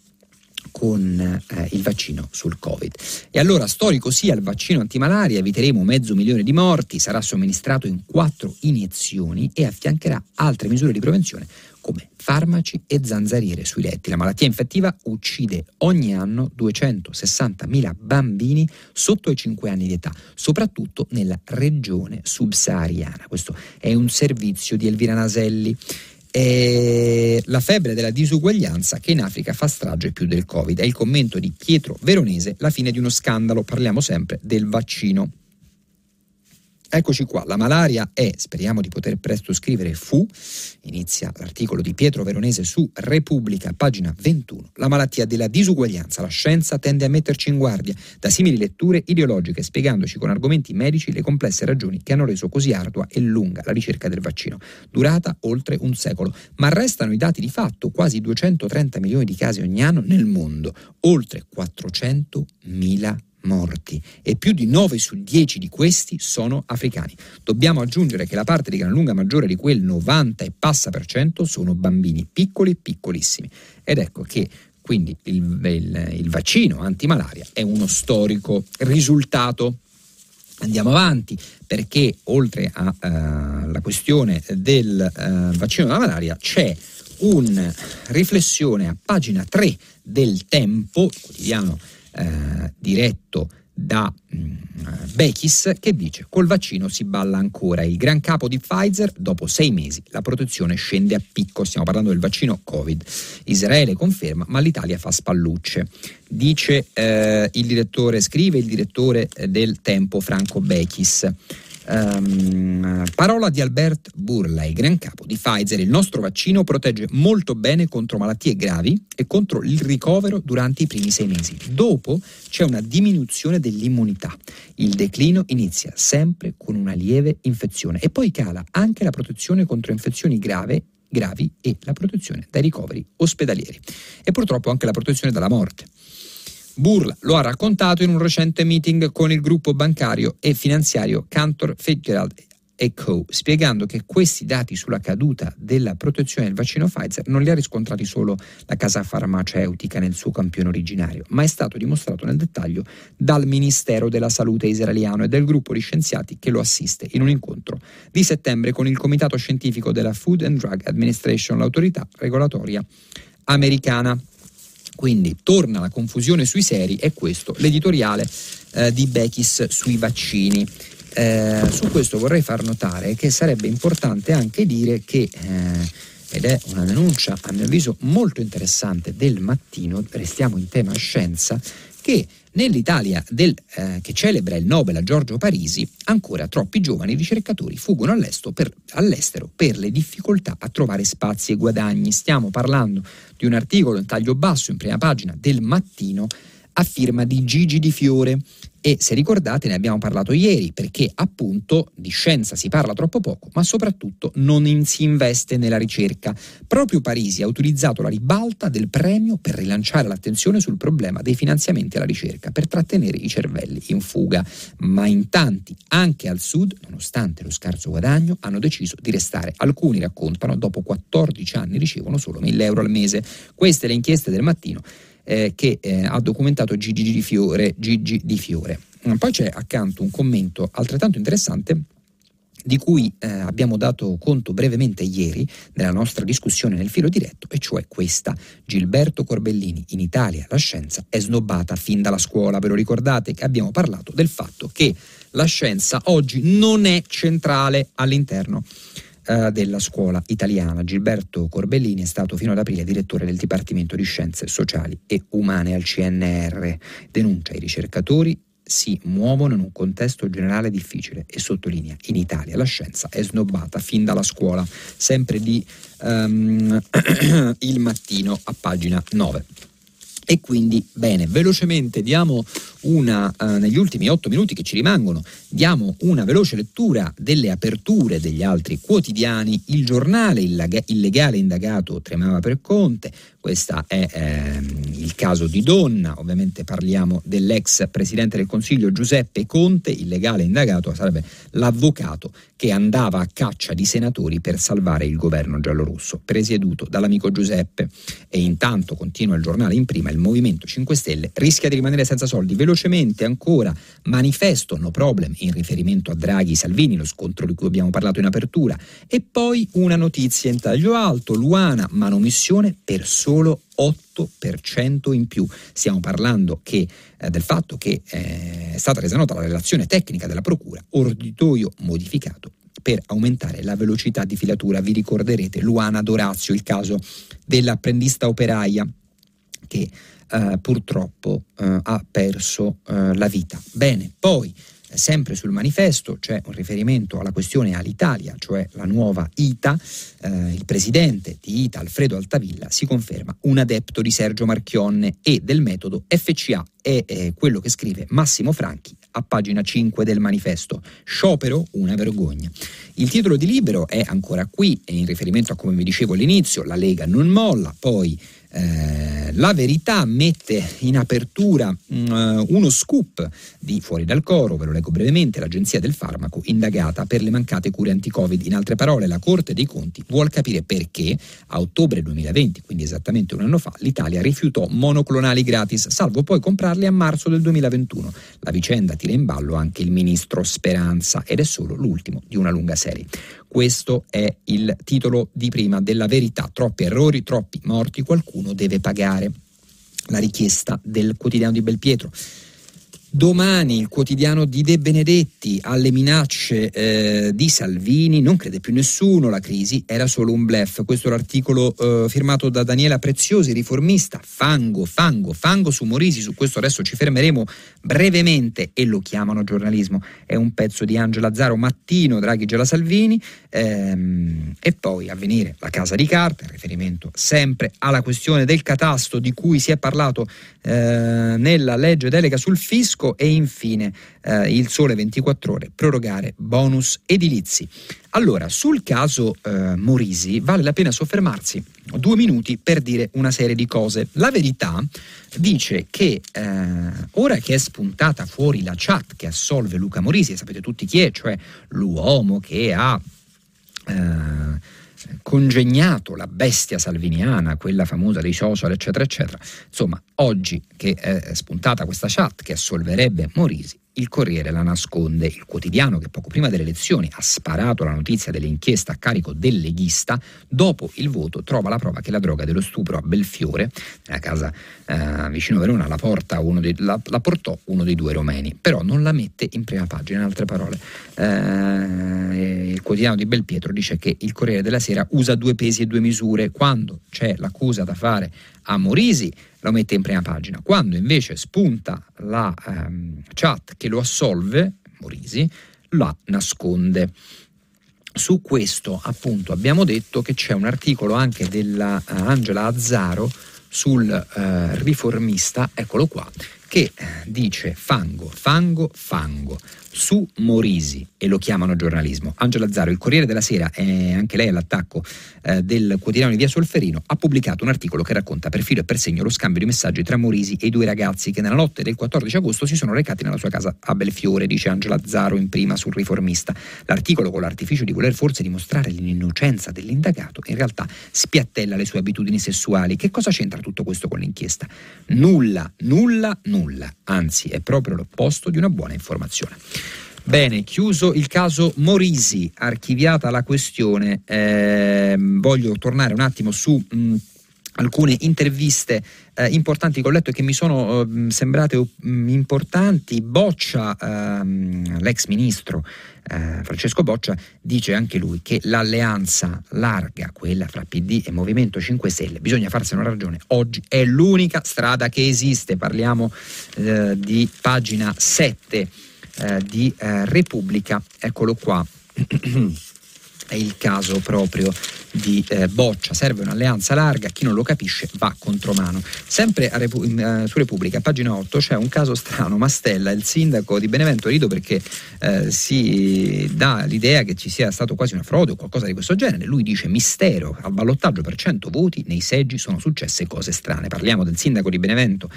S2: con eh, il vaccino sul Covid. E allora, storico sia il vaccino antimalaria, eviteremo mezzo milione di morti, sarà somministrato in quattro iniezioni e affiancherà altre misure di prevenzione come farmaci e zanzariere sui letti. La malattia infettiva uccide ogni anno 260.000 bambini sotto i 5 anni di età, soprattutto nella regione subsahariana. Questo è un servizio di Elvira Naselli. È la febbre della disuguaglianza che in Africa fa strage più del Covid. È il commento di Pietro Veronese, la fine di uno scandalo. Parliamo sempre del vaccino. Eccoci qua, la malaria è, speriamo di poter presto scrivere, fu, inizia l'articolo di Pietro Veronese su Repubblica, pagina 21, la malattia della disuguaglianza. La scienza tende a metterci in guardia da simili letture ideologiche, spiegandoci con argomenti medici le complesse ragioni che hanno reso così ardua e lunga la ricerca del vaccino, durata oltre un secolo. Ma restano i dati di fatto, quasi 230 milioni di casi ogni anno nel mondo, oltre 400 mila morti e più di 9 su 10 di questi sono africani. Dobbiamo aggiungere che la parte di gran lunga maggiore di quel 90 e passa per cento sono bambini piccoli, piccolissimi. Ed ecco che quindi il, il, il vaccino antimalaria è uno storico risultato. Andiamo avanti perché oltre alla uh, questione del uh, vaccino della malaria c'è una riflessione a pagina 3 del Tempo, quotidiano eh, diretto da mm, Bechis che dice col vaccino si balla ancora. Il gran capo di Pfizer dopo sei mesi la protezione scende a picco. Stiamo parlando del vaccino Covid. Israele conferma ma l'Italia fa spallucce. Dice eh, il direttore scrive il direttore eh, del Tempo Franco Bechis Um, parola di Albert Burla, il gran capo di Pfizer. Il nostro vaccino protegge molto bene contro malattie gravi e contro il ricovero durante i primi sei mesi. Dopo c'è una diminuzione dell'immunità. Il declino inizia sempre con una lieve infezione e poi cala anche la protezione contro infezioni grave gravi e la protezione dai ricoveri ospedalieri e purtroppo anche la protezione dalla morte. Burla lo ha raccontato in un recente meeting con il gruppo bancario e finanziario Cantor Fitzgerald Co., spiegando che questi dati sulla caduta della protezione del vaccino Pfizer non li ha riscontrati solo la casa farmaceutica nel suo campione originario, ma è stato dimostrato nel dettaglio dal Ministero della Salute israeliano e del gruppo di scienziati che lo assiste in un incontro di settembre con il Comitato Scientifico della Food and Drug Administration, l'autorità regolatoria americana. Quindi torna la confusione sui seri e questo l'editoriale eh, di Bechis sui vaccini. Eh, su questo vorrei far notare che sarebbe importante anche dire che, eh, ed è una denuncia a mio avviso molto interessante del mattino, restiamo in tema scienza, che Nell'Italia del, eh, che celebra il Nobel a Giorgio Parisi, ancora troppi giovani ricercatori fuggono all'estero per, all'estero per le difficoltà a trovare spazi e guadagni. Stiamo parlando di un articolo in taglio basso in prima pagina del mattino a firma di Gigi Di Fiore e se ricordate ne abbiamo parlato ieri perché appunto di scienza si parla troppo poco, ma soprattutto non in, si investe nella ricerca. Proprio Parisi ha utilizzato la ribalta del premio per rilanciare l'attenzione sul problema dei finanziamenti alla ricerca, per trattenere i cervelli in fuga, ma in tanti, anche al sud, nonostante lo scarso guadagno, hanno deciso di restare. Alcuni raccontano dopo 14 anni ricevono solo 1000 euro al mese. Queste le inchieste del mattino eh, che eh, ha documentato Gigi Di Fiore. Gigi Di Fiore. Mm, poi c'è accanto un commento altrettanto interessante di cui eh, abbiamo dato conto brevemente ieri nella nostra discussione nel filo diretto, e cioè questa. Gilberto Corbellini, in Italia la scienza è snobbata fin dalla scuola. Ve lo ricordate che abbiamo parlato del fatto che la scienza oggi non è centrale all'interno eh, della scuola italiana. Gilberto Corbellini è stato fino ad aprile direttore del Dipartimento di Scienze Sociali e Umane al CNR. Denuncia i ricercatori si muovono in un contesto generale difficile e sottolinea in Italia la scienza è snobbata fin dalla scuola, sempre di um, [clears throat] il mattino a pagina 9. E quindi, bene, velocemente diamo una, uh, negli ultimi otto minuti che ci rimangono, diamo una veloce lettura delle aperture degli altri quotidiani. Il giornale, il, il legale indagato tremava per Conte, questo è ehm, il caso di Donna, ovviamente parliamo dell'ex presidente del Consiglio Giuseppe Conte, il legale indagato sarebbe l'avvocato che andava a caccia di senatori per salvare il governo giallorosso, presieduto dall'amico Giuseppe. E intanto, continua il giornale in prima, il Movimento 5 Stelle rischia di rimanere senza soldi. Velocemente ancora, manifesto no problem in riferimento a Draghi Salvini, lo scontro di cui abbiamo parlato in apertura. E poi una notizia in taglio alto, Luana, manomissione per solo 8% in più. Stiamo parlando che, eh, del fatto che eh, è stata resa nota la relazione tecnica della Procura, orditoio modificato per aumentare la velocità di filatura. Vi ricorderete Luana Dorazio, il caso dell'apprendista operaia che eh, purtroppo eh, ha perso eh, la vita. Bene, poi sempre sul manifesto c'è un riferimento alla questione Alitalia, cioè la nuova ITA. Eh, il presidente di ITA, Alfredo Altavilla, si conferma un adepto di Sergio Marchionne e del metodo FCA. È eh, quello che scrive Massimo Franchi a pagina 5 del manifesto. Sciopero, una vergogna. Il titolo di libro è ancora qui, e in riferimento a come vi dicevo all'inizio, la Lega non molla, poi eh, la verità mette in apertura uh, uno scoop di Fuori dal Coro, ve lo leggo brevemente, l'Agenzia del Farmaco indagata per le mancate cure anti-Covid. In altre parole, la Corte dei Conti vuol capire perché a ottobre 2020, quindi esattamente un anno fa, l'Italia rifiutò monoclonali gratis, salvo poi comprarli a marzo del 2021. La vicenda tira in ballo anche il ministro Speranza ed è solo l'ultimo di una lunga serie. Questo è il titolo di prima della verità. Troppi errori, troppi morti, qualcuno deve pagare. La richiesta del quotidiano di Belpietro. Domani il quotidiano di De Benedetti alle minacce eh, di Salvini, non crede più nessuno, la crisi era solo un blef. Questo è l'articolo eh, firmato da Daniela Preziosi, riformista, fango, fango, fango su Morisi, su questo adesso ci fermeremo brevemente e lo chiamano giornalismo. È un pezzo di Angela Zaro Mattino, Draghi Gela Salvini ehm, e poi a venire la casa di carta, riferimento sempre alla questione del catasto di cui si è parlato eh, nella legge delega sul fisco fisco e infine eh, il sole 24 ore, prorogare bonus edilizi. Allora, sul caso eh, Morisi vale la pena soffermarsi due minuti per dire una serie di cose. La verità dice che eh, ora che è spuntata fuori la chat che assolve Luca Morisi, e sapete tutti chi è, cioè l'uomo che ha... Eh, congegnato la bestia salviniana, quella famosa dei social, eccetera, eccetera. Insomma, oggi che è spuntata questa chat che assolverebbe Morisi, il Corriere la nasconde. Il quotidiano che poco prima delle elezioni ha sparato la notizia dell'inchiesta a carico del leghista, dopo il voto trova la prova che la droga dello stupro a Belfiore, nella casa eh, vicino Verona, la, dei, la, la, portò uno dei due romeni, però non la mette in prima pagina, in altre parole. Eh, il quotidiano di Belpietro dice che il Corriere della Sera usa due pesi e due misure quando c'è l'accusa da fare a Morisi lo mette in prima pagina. Quando invece spunta la ehm, chat che lo assolve, Morisi, la nasconde. Su questo appunto abbiamo detto che c'è un articolo anche della uh, Angela Azzaro sul uh, riformista, eccolo qua, che uh, dice fango, fango, fango su Morisi e lo chiamano giornalismo. Angela Zaro, il Corriere della Sera, e anche lei all'attacco eh, del quotidiano di Via Solferino, ha pubblicato un articolo che racconta per filo e per segno lo scambio di messaggi tra Morisi e i due ragazzi che nella notte del 14 agosto si sono recati nella sua casa a Belfiore, dice Angela Zaro in prima sul riformista. L'articolo con l'artificio di voler forse dimostrare l'innocenza dell'indagato in realtà spiattella le sue abitudini sessuali. Che cosa c'entra tutto questo con l'inchiesta? Nulla, nulla, nulla. Anzi, è proprio l'opposto di una buona informazione. Bene, chiuso il caso Morisi, archiviata la questione, eh, voglio tornare un attimo su mh, alcune interviste eh, importanti che ho letto e che mi sono eh, sembrate uh, importanti. Boccia, ehm, l'ex ministro eh, Francesco Boccia, dice anche lui che l'alleanza larga, quella fra PD e Movimento 5 Stelle, bisogna farsene una ragione, oggi è l'unica strada che esiste. Parliamo eh, di pagina 7 eh, di Repubblica, eccolo qua. [clears throat] è il caso proprio di eh, Boccia, serve un'alleanza larga, chi non lo capisce va contro mano. Sempre Repu- in, uh, su Repubblica, pagina 8, c'è un caso strano, Mastella, il sindaco di Benevento, rido perché eh, si dà l'idea che ci sia stato quasi una frode o qualcosa di questo genere, lui dice mistero, al ballottaggio per 100 voti nei seggi sono successe cose strane. Parliamo del sindaco di Benevento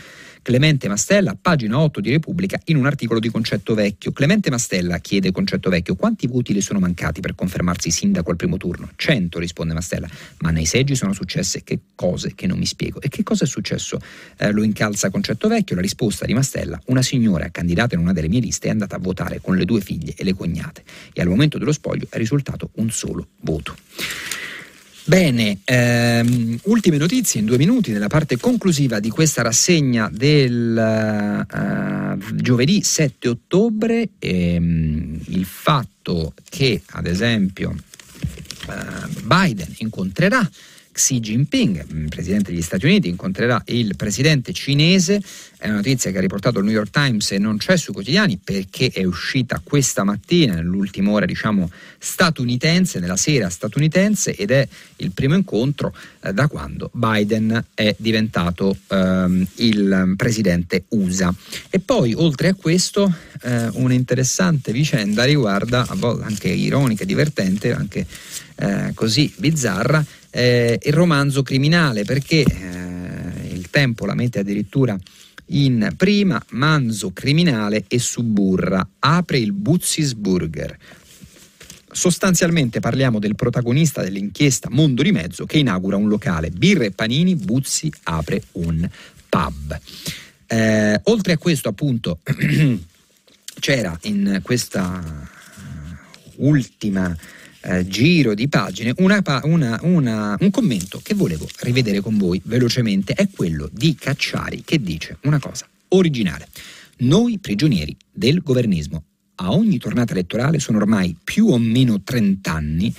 S2: Clemente Mastella, pagina 8 di Repubblica, in un articolo di Concetto Vecchio. Clemente Mastella chiede Concetto Vecchio quanti voti le sono mancati per confermarsi sindaco al primo turno? 100, risponde Mastella, ma nei seggi sono successe che cose che non mi spiego. E che cosa è successo? Eh, lo incalza Concetto Vecchio, la risposta di Mastella, una signora candidata in una delle mie liste è andata a votare con le due figlie e le cognate e al momento dello spoglio è risultato un solo voto. Bene, ehm, ultime notizie in due minuti nella parte conclusiva di questa rassegna del uh, giovedì 7 ottobre. Ehm, il fatto che, ad esempio, uh, Biden incontrerà Xi Jinping, presidente degli Stati Uniti, incontrerà il presidente cinese. È una notizia che ha riportato il New York Times e non c'è sui quotidiani perché è uscita questa mattina, nell'ultima ora diciamo statunitense, nella sera statunitense ed è il primo incontro eh, da quando Biden è diventato ehm, il presidente USA. E poi oltre a questo eh, un'interessante vicenda riguarda, a volte anche ironica, divertente, anche eh, così bizzarra, eh, il romanzo criminale, perché eh, il tempo la mette addirittura in prima, Manzo criminale e Suburra, apre il Buzzisburger. Sostanzialmente parliamo del protagonista dell'inchiesta Mondo di Mezzo che inaugura un locale, birre e panini, Buzzi apre un pub. Eh, oltre a questo appunto [clears throat] c'era in questa ultima eh, giro di pagine una, una, una, un commento che volevo rivedere con voi velocemente, è quello di Cacciari che dice una cosa originale. Noi prigionieri del governismo a ogni tornata elettorale sono ormai più o meno 30 anni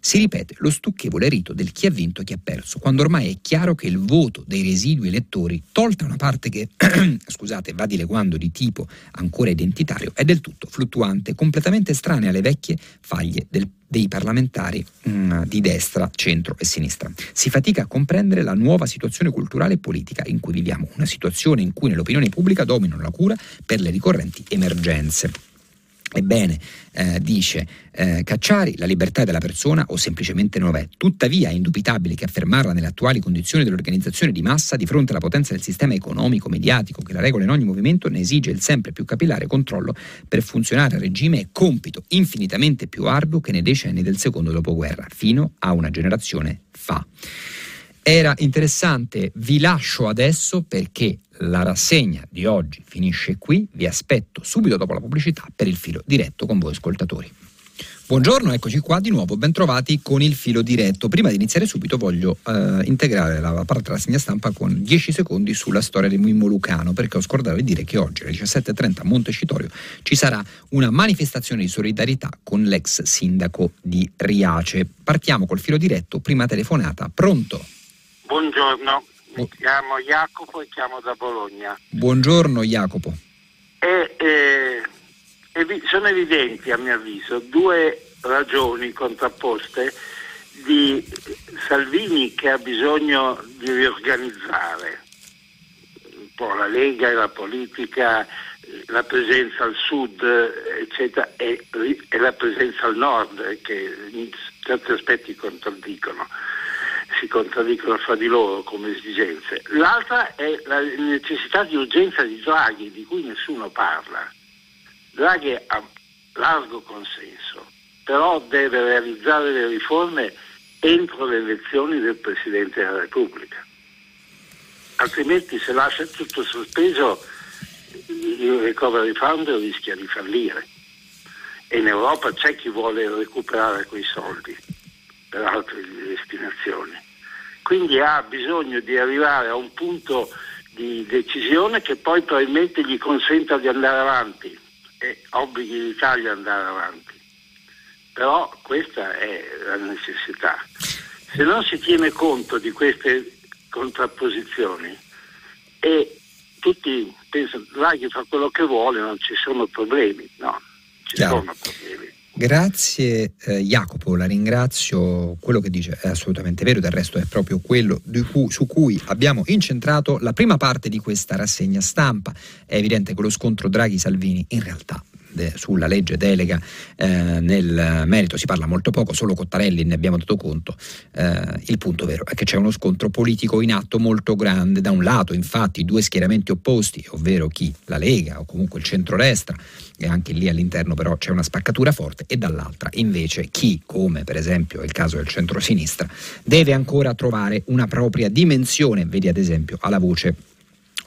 S2: si ripete lo stucchevole rito del chi ha vinto e chi ha perso, quando ormai è chiaro che il voto dei residui elettori, tolta una parte che, [clears throat] scusate, va dileguando di tipo ancora identitario, è del tutto fluttuante, completamente estranea alle vecchie faglie del, dei parlamentari mh, mm, di destra, centro e sinistra. Si fatica a comprendere la nuova situazione culturale e politica in cui viviamo, una situazione in cui nell'opinione pubblica dominano la cura per le ricorrenti emergenze. Ebbene, eh, dice eh, Cacciari, la libertà della persona o semplicemente non è. Tuttavia è indubitabile che affermarla nelle attuali condizioni dell'organizzazione di massa di fronte alla potenza del sistema economico, mediatico che la regola in ogni movimento ne esige il sempre più capillare controllo per funzionare a regime è compito infinitamente più arduo che nei decenni del secondo dopoguerra, fino a una generazione fa. Era interessante, vi lascio adesso perché la rassegna di oggi finisce qui, vi aspetto subito dopo la pubblicità per il filo diretto con voi ascoltatori. Buongiorno, eccoci qua di nuovo, bentrovati con il filo diretto. Prima di iniziare subito voglio eh, integrare la parte della rassegna stampa con 10 secondi sulla storia di Mimmo Lucano, perché ho scordato di dire che oggi alle 17.30 a Montecitorio ci sarà una manifestazione di solidarietà con l'ex sindaco di Riace. Partiamo col filo diretto, prima telefonata, pronto?
S3: Buongiorno, mi chiamo Jacopo e chiamo da Bologna.
S2: Buongiorno Jacopo.
S3: E, eh, sono evidenti a mio avviso due ragioni contrapposte di Salvini che ha bisogno di riorganizzare un po' la Lega e la politica, la presenza al sud, eccetera, e, e la presenza al nord che in certi aspetti contraddicono si contraddicono fra di loro come esigenze. L'altra è la necessità di urgenza di Draghi, di cui nessuno parla. Draghi ha largo consenso, però deve realizzare le riforme entro le elezioni del Presidente della Repubblica. Altrimenti se lascia tutto sospeso il recovery fund rischia di fallire e in Europa c'è chi vuole recuperare quei soldi per altre destinazioni. Quindi ha bisogno di arrivare a un punto di decisione che poi probabilmente gli consenta di andare avanti e obblighi l'Italia ad andare avanti. Però questa è la necessità. Se non si tiene conto di queste contrapposizioni e tutti pensano Draghi fa quello che vuole, non ci sono problemi, no, ci Chiaro. sono problemi.
S2: Grazie eh, Jacopo, la ringrazio. Quello che dice è assolutamente vero, del resto è proprio quello cui, su cui abbiamo incentrato la prima parte di questa rassegna stampa. È evidente che lo scontro Draghi-Salvini in realtà sulla legge delega eh, nel merito si parla molto poco, solo Cottarelli ne abbiamo dato conto. Eh, il punto vero è che c'è uno scontro politico in atto molto grande. Da un lato, infatti, due schieramenti opposti, ovvero chi? La Lega o comunque il centrodestra, e anche lì all'interno però c'è una spaccatura forte, e dall'altra invece chi, come per esempio è il caso del centrosinistra, deve ancora trovare una propria dimensione, vedi ad esempio alla voce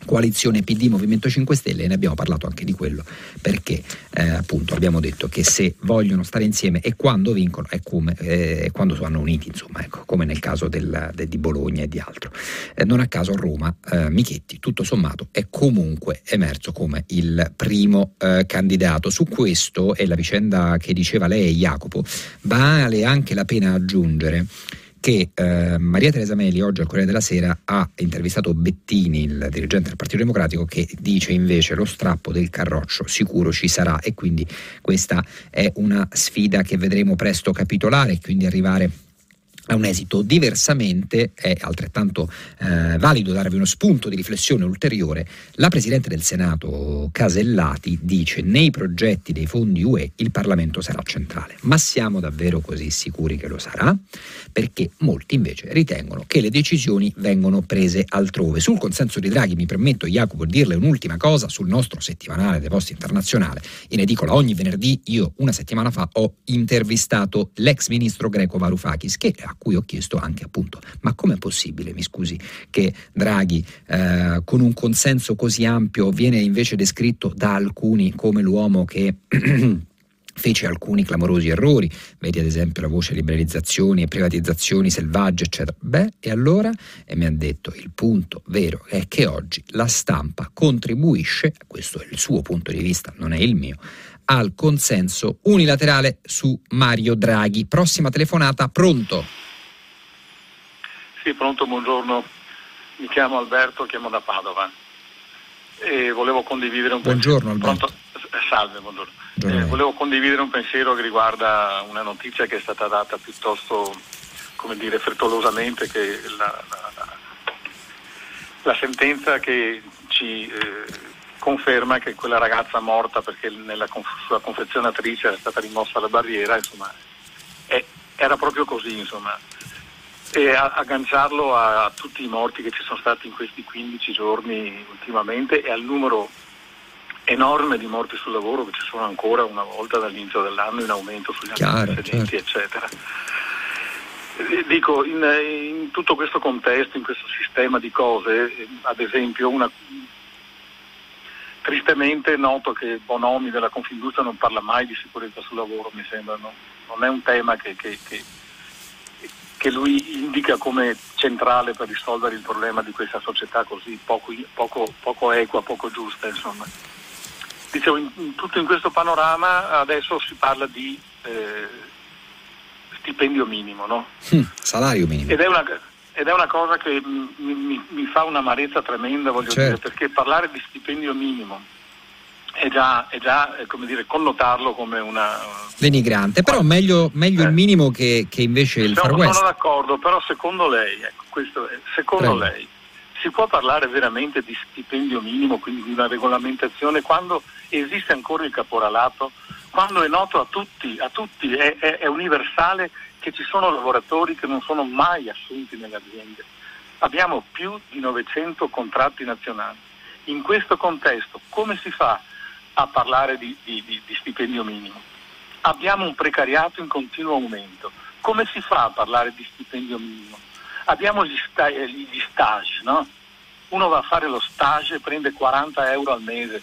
S2: coalizione PD Movimento 5 Stelle e ne abbiamo parlato anche di quello perché eh, appunto abbiamo detto che se vogliono stare insieme e quando vincono è come eh, quando sono uniti insomma ecco, come nel caso del, del, di Bologna e di altro. Eh, non a caso a Roma eh, Michetti tutto sommato è comunque emerso come il primo eh, candidato. Su questo e la vicenda che diceva lei Jacopo vale anche la pena aggiungere che eh, Maria Teresa Meli oggi al Corriere della Sera ha intervistato Bettini, il dirigente del Partito Democratico, che dice invece lo strappo del carroccio sicuro ci sarà e quindi questa è una sfida che vedremo presto capitolare e quindi arrivare a un esito. Diversamente è altrettanto eh, valido darvi uno spunto di riflessione ulteriore. La Presidente del Senato Casellati dice nei progetti dei fondi UE il Parlamento sarà centrale. Ma siamo davvero così sicuri che lo sarà? Perché molti invece ritengono che le decisioni vengono prese altrove. Sul consenso di Draghi mi permetto Jacopo di dirle un'ultima cosa sul nostro settimanale dei posti internazionale. In edicola ogni venerdì io una settimana fa ho intervistato l'ex ministro greco Varoufakis che a cui ho chiesto anche appunto ma com'è possibile, mi scusi, che Draghi eh, con un consenso così ampio viene invece descritto da alcuni come l'uomo che [clears throat] fece alcuni clamorosi errori, vedi ad esempio la voce liberalizzazioni e privatizzazioni selvagge, eccetera. Beh, e allora? E mi ha detto il punto vero è che oggi la stampa contribuisce, questo è il suo punto di vista, non è il mio, al consenso unilaterale su Mario Draghi. Prossima telefonata, pronto?
S4: Sì, pronto, buongiorno. Mi chiamo Alberto, chiamo da Padova e volevo condividere un
S2: buongiorno, pensiero. Alberto.
S4: Pronto? Salve, buongiorno. Eh, volevo condividere un pensiero che riguarda una notizia che è stata data piuttosto, come dire, frettolosamente, che la, la, la sentenza che ci eh, conferma che quella ragazza morta perché nella sua confezionatrice era stata rimossa la barriera, insomma, è, era proprio così, insomma e agganciarlo a, a, tutti i morti che ci sono stati in questi 15 giorni ultimamente e al numero enorme di morti sul lavoro che ci sono ancora una volta dall'inizio dell'anno in aumento sugli anni precedenti, certo. eccetera. Dico, in, in, tutto questo contesto, in questo sistema di cose, ad esempio, una, tristemente noto che Bonomi della Confindustria non parla mai di sicurezza sul lavoro, mi sembra, no? non è un tema che, che, che che lui indica come centrale per risolvere il problema di questa società così poco, poco, poco equa, poco giusta. Insomma. Dicevo, in, in, tutto in questo panorama adesso si parla di eh, stipendio minimo, no?
S2: Mm, salario minimo.
S4: Ed è, una, ed è una, cosa che mi, mi, mi fa un'amarezza tremenda, voglio certo. dire, perché parlare di stipendio minimo è già, è già eh, come dire, connotarlo come una...
S2: Denigrante, però meglio, meglio eh. il minimo che, che invece il no, far west.
S4: Sono d'accordo, però secondo lei, ecco, questo è, secondo lei si può parlare veramente di stipendio minimo, quindi di una regolamentazione, quando esiste ancora il caporalato, quando è noto a tutti, a tutti è, è, è universale che ci sono lavoratori che non sono mai assunti nelle aziende. Abbiamo più di 900 contratti nazionali. In questo contesto come si fa a parlare di, di, di, di stipendio minimo. Abbiamo un precariato in continuo aumento. Come si fa a parlare di stipendio minimo? Abbiamo gli, sta- eh, gli stage, no? Uno va a fare lo stage e prende 40 euro al mese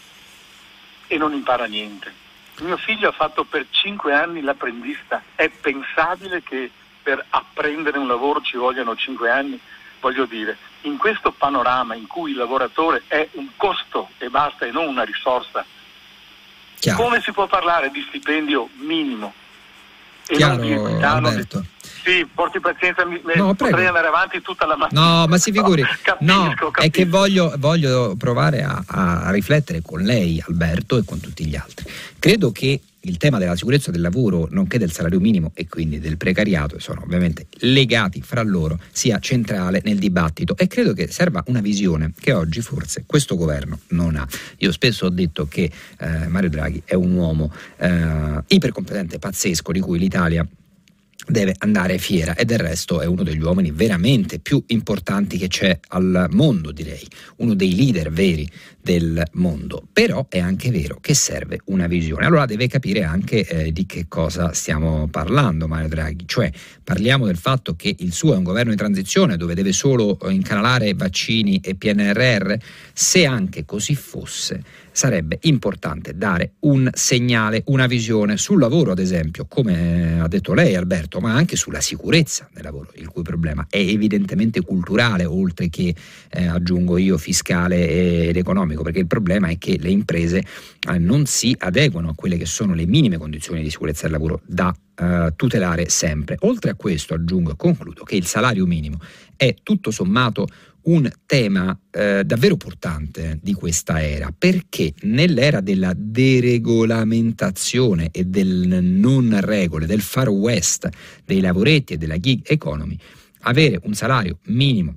S4: e non impara niente. Mio figlio ha fatto per 5 anni l'apprendista. È pensabile che per apprendere un lavoro ci vogliano 5 anni? voglio dire, in questo panorama in cui il lavoratore è un costo e basta e non una risorsa, Chiaro. come si può parlare di stipendio minimo?
S2: E Chiaro, non di equità, Alberto.
S4: Sì, porti pazienza, mi, no, potrei andare avanti tutta la mattina.
S2: No, ma si figuri. No, [laughs] capisco, no capisco. è che voglio, voglio provare a, a, riflettere con lei, Alberto, e con tutti gli altri. Credo che il tema della sicurezza del lavoro, nonché del salario minimo e quindi del precariato, sono ovviamente legati fra loro, sia centrale nel dibattito e credo che serva una visione che oggi forse questo governo non ha. Io spesso ho detto che eh, Mario Draghi è un uomo eh, ipercompetente, pazzesco, di cui l'Italia deve andare fiera e del resto è uno degli uomini veramente più importanti che c'è al mondo, direi, uno dei leader veri del mondo. Però è anche vero che serve una visione. Allora deve capire anche eh, di che cosa stiamo parlando Mario Draghi, cioè parliamo del fatto che il suo è un governo di transizione dove deve solo incanalare vaccini e PNRR, se anche così fosse sarebbe importante dare un segnale, una visione sul lavoro, ad esempio, come ha detto lei Alberto, ma anche sulla sicurezza del lavoro, il cui problema è evidentemente culturale, oltre che, eh, aggiungo io, fiscale ed economico, perché il problema è che le imprese eh, non si adeguano a quelle che sono le minime condizioni di sicurezza del lavoro da eh, tutelare sempre. Oltre a questo aggiungo e concludo che il salario minimo è tutto sommato un tema eh, davvero importante di questa era, perché nell'era della deregolamentazione e del non regole, del far west, dei lavoretti e della gig economy, avere un salario minimo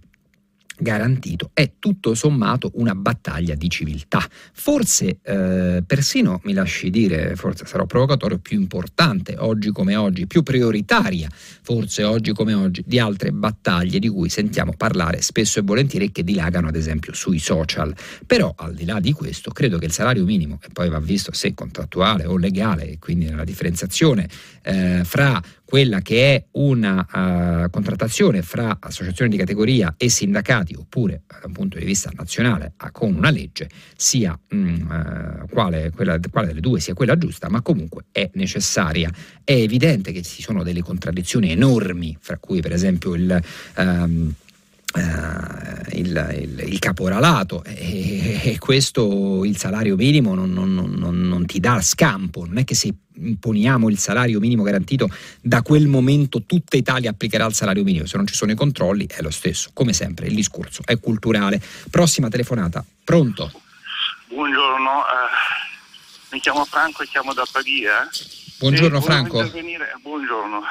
S2: garantito è tutto sommato una battaglia di civiltà. Forse eh, persino, mi lasci dire, forse sarò provocatorio, più importante oggi come oggi, più prioritaria forse oggi come oggi di altre battaglie di cui sentiamo parlare spesso e volentieri e che dilagano ad esempio sui social. Però al di là di questo credo che il salario minimo, e poi va visto se contrattuale o legale, e quindi nella differenziazione eh, fra quella che è una uh, contrattazione fra associazioni di categoria e sindacati, oppure da un punto di vista nazionale con una legge, sia um, uh, quale, quella, quale, delle due sia quella giusta, ma comunque è necessaria. È evidente che ci sono delle contraddizioni enormi, fra cui per esempio il... Um, Uh, il, il, il, caporalato e, e, questo il salario minimo non, non, non, non, ti dà scampo, non è che se imponiamo il salario minimo garantito da quel momento tutta Italia applicherà il salario minimo, se non ci sono i controlli è lo stesso, come sempre il discorso è culturale. Prossima telefonata, pronto?
S5: Buongiorno, uh, mi chiamo Franco e chiamo da Pavia.
S2: Buongiorno Franco.
S5: Buongiorno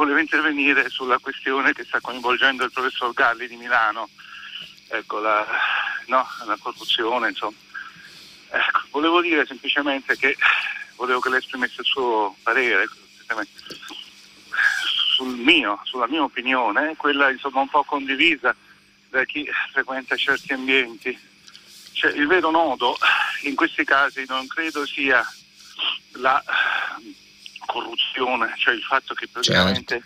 S5: volevo intervenire sulla questione che sta coinvolgendo il professor Galli di Milano, ecco, la, no, la corruzione, insomma. Ecco, volevo dire semplicemente che volevo che lei esprimesse il suo parere sul mio, sulla mia opinione, quella insomma un po' condivisa da chi frequenta certi ambienti. Cioè, il vero nodo in questi casi non credo sia la corruzione, cioè il fatto che praticamente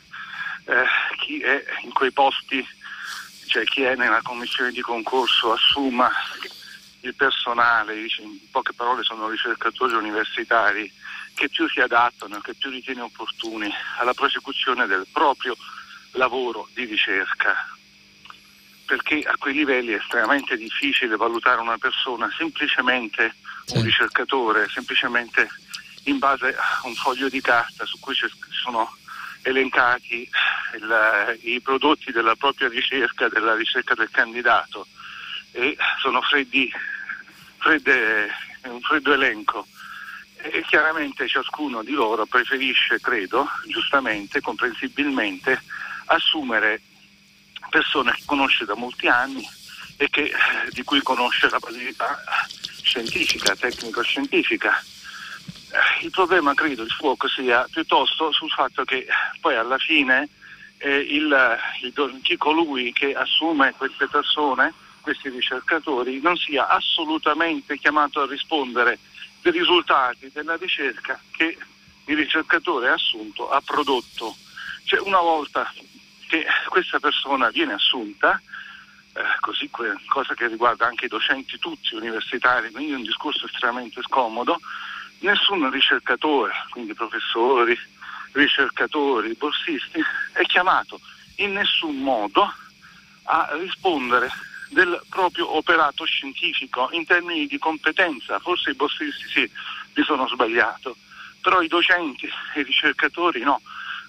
S5: certo. eh, chi è in quei posti, cioè chi è nella commissione di concorso assuma il personale, in poche parole sono ricercatori universitari, che più si adattano, che più ritiene opportuni alla prosecuzione del proprio lavoro di ricerca. Perché a quei livelli è estremamente difficile valutare una persona semplicemente un ricercatore, semplicemente in base a un foglio di carta su cui sono elencati il, i prodotti della propria ricerca, della ricerca del candidato e sono freddi, fredde, un freddo elenco. E chiaramente ciascuno di loro preferisce, credo, giustamente, comprensibilmente, assumere persone che conosce da molti anni e che, di cui conosce la validità scientifica, tecnico-scientifica il problema credo il fuoco sia piuttosto sul fatto che poi alla fine eh, il, il, chi colui che assume queste persone, questi ricercatori, non sia assolutamente chiamato a rispondere dei risultati della ricerca che il ricercatore assunto ha prodotto. Cioè una volta che questa persona viene assunta, eh, così que- cosa che riguarda anche i docenti tutti universitari, quindi è un discorso estremamente scomodo, nessun ricercatore, quindi professori, ricercatori, borsisti, è chiamato in nessun modo a rispondere del proprio operato scientifico in termini di competenza. Forse i borsisti sì, mi sono sbagliato, però i docenti e i ricercatori no.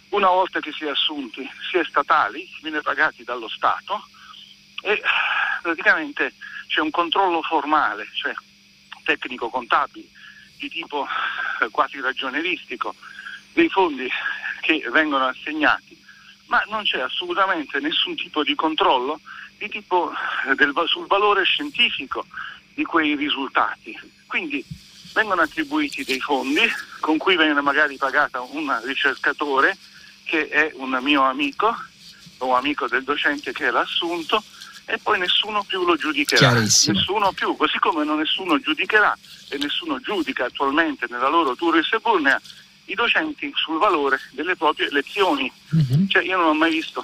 S5: Una volta che si è assunti, si è statali, viene pagati dallo Stato e praticamente c'è un controllo formale, cioè tecnico-contabile, di tipo eh, quasi ragionieristico, dei fondi che vengono assegnati, ma non c'è assolutamente nessun tipo di controllo di tipo eh, del, sul valore scientifico di quei risultati. Quindi vengono attribuiti dei fondi con cui viene magari pagata un ricercatore che è un mio amico o amico del docente che l'ha assunto e poi nessuno più lo giudicherà. Nessuno più, così come non nessuno giudicherà e nessuno giudica attualmente nella loro Turis e Burnea i docenti sul valore delle proprie lezioni. Uh-huh. Cioè io non ho mai visto,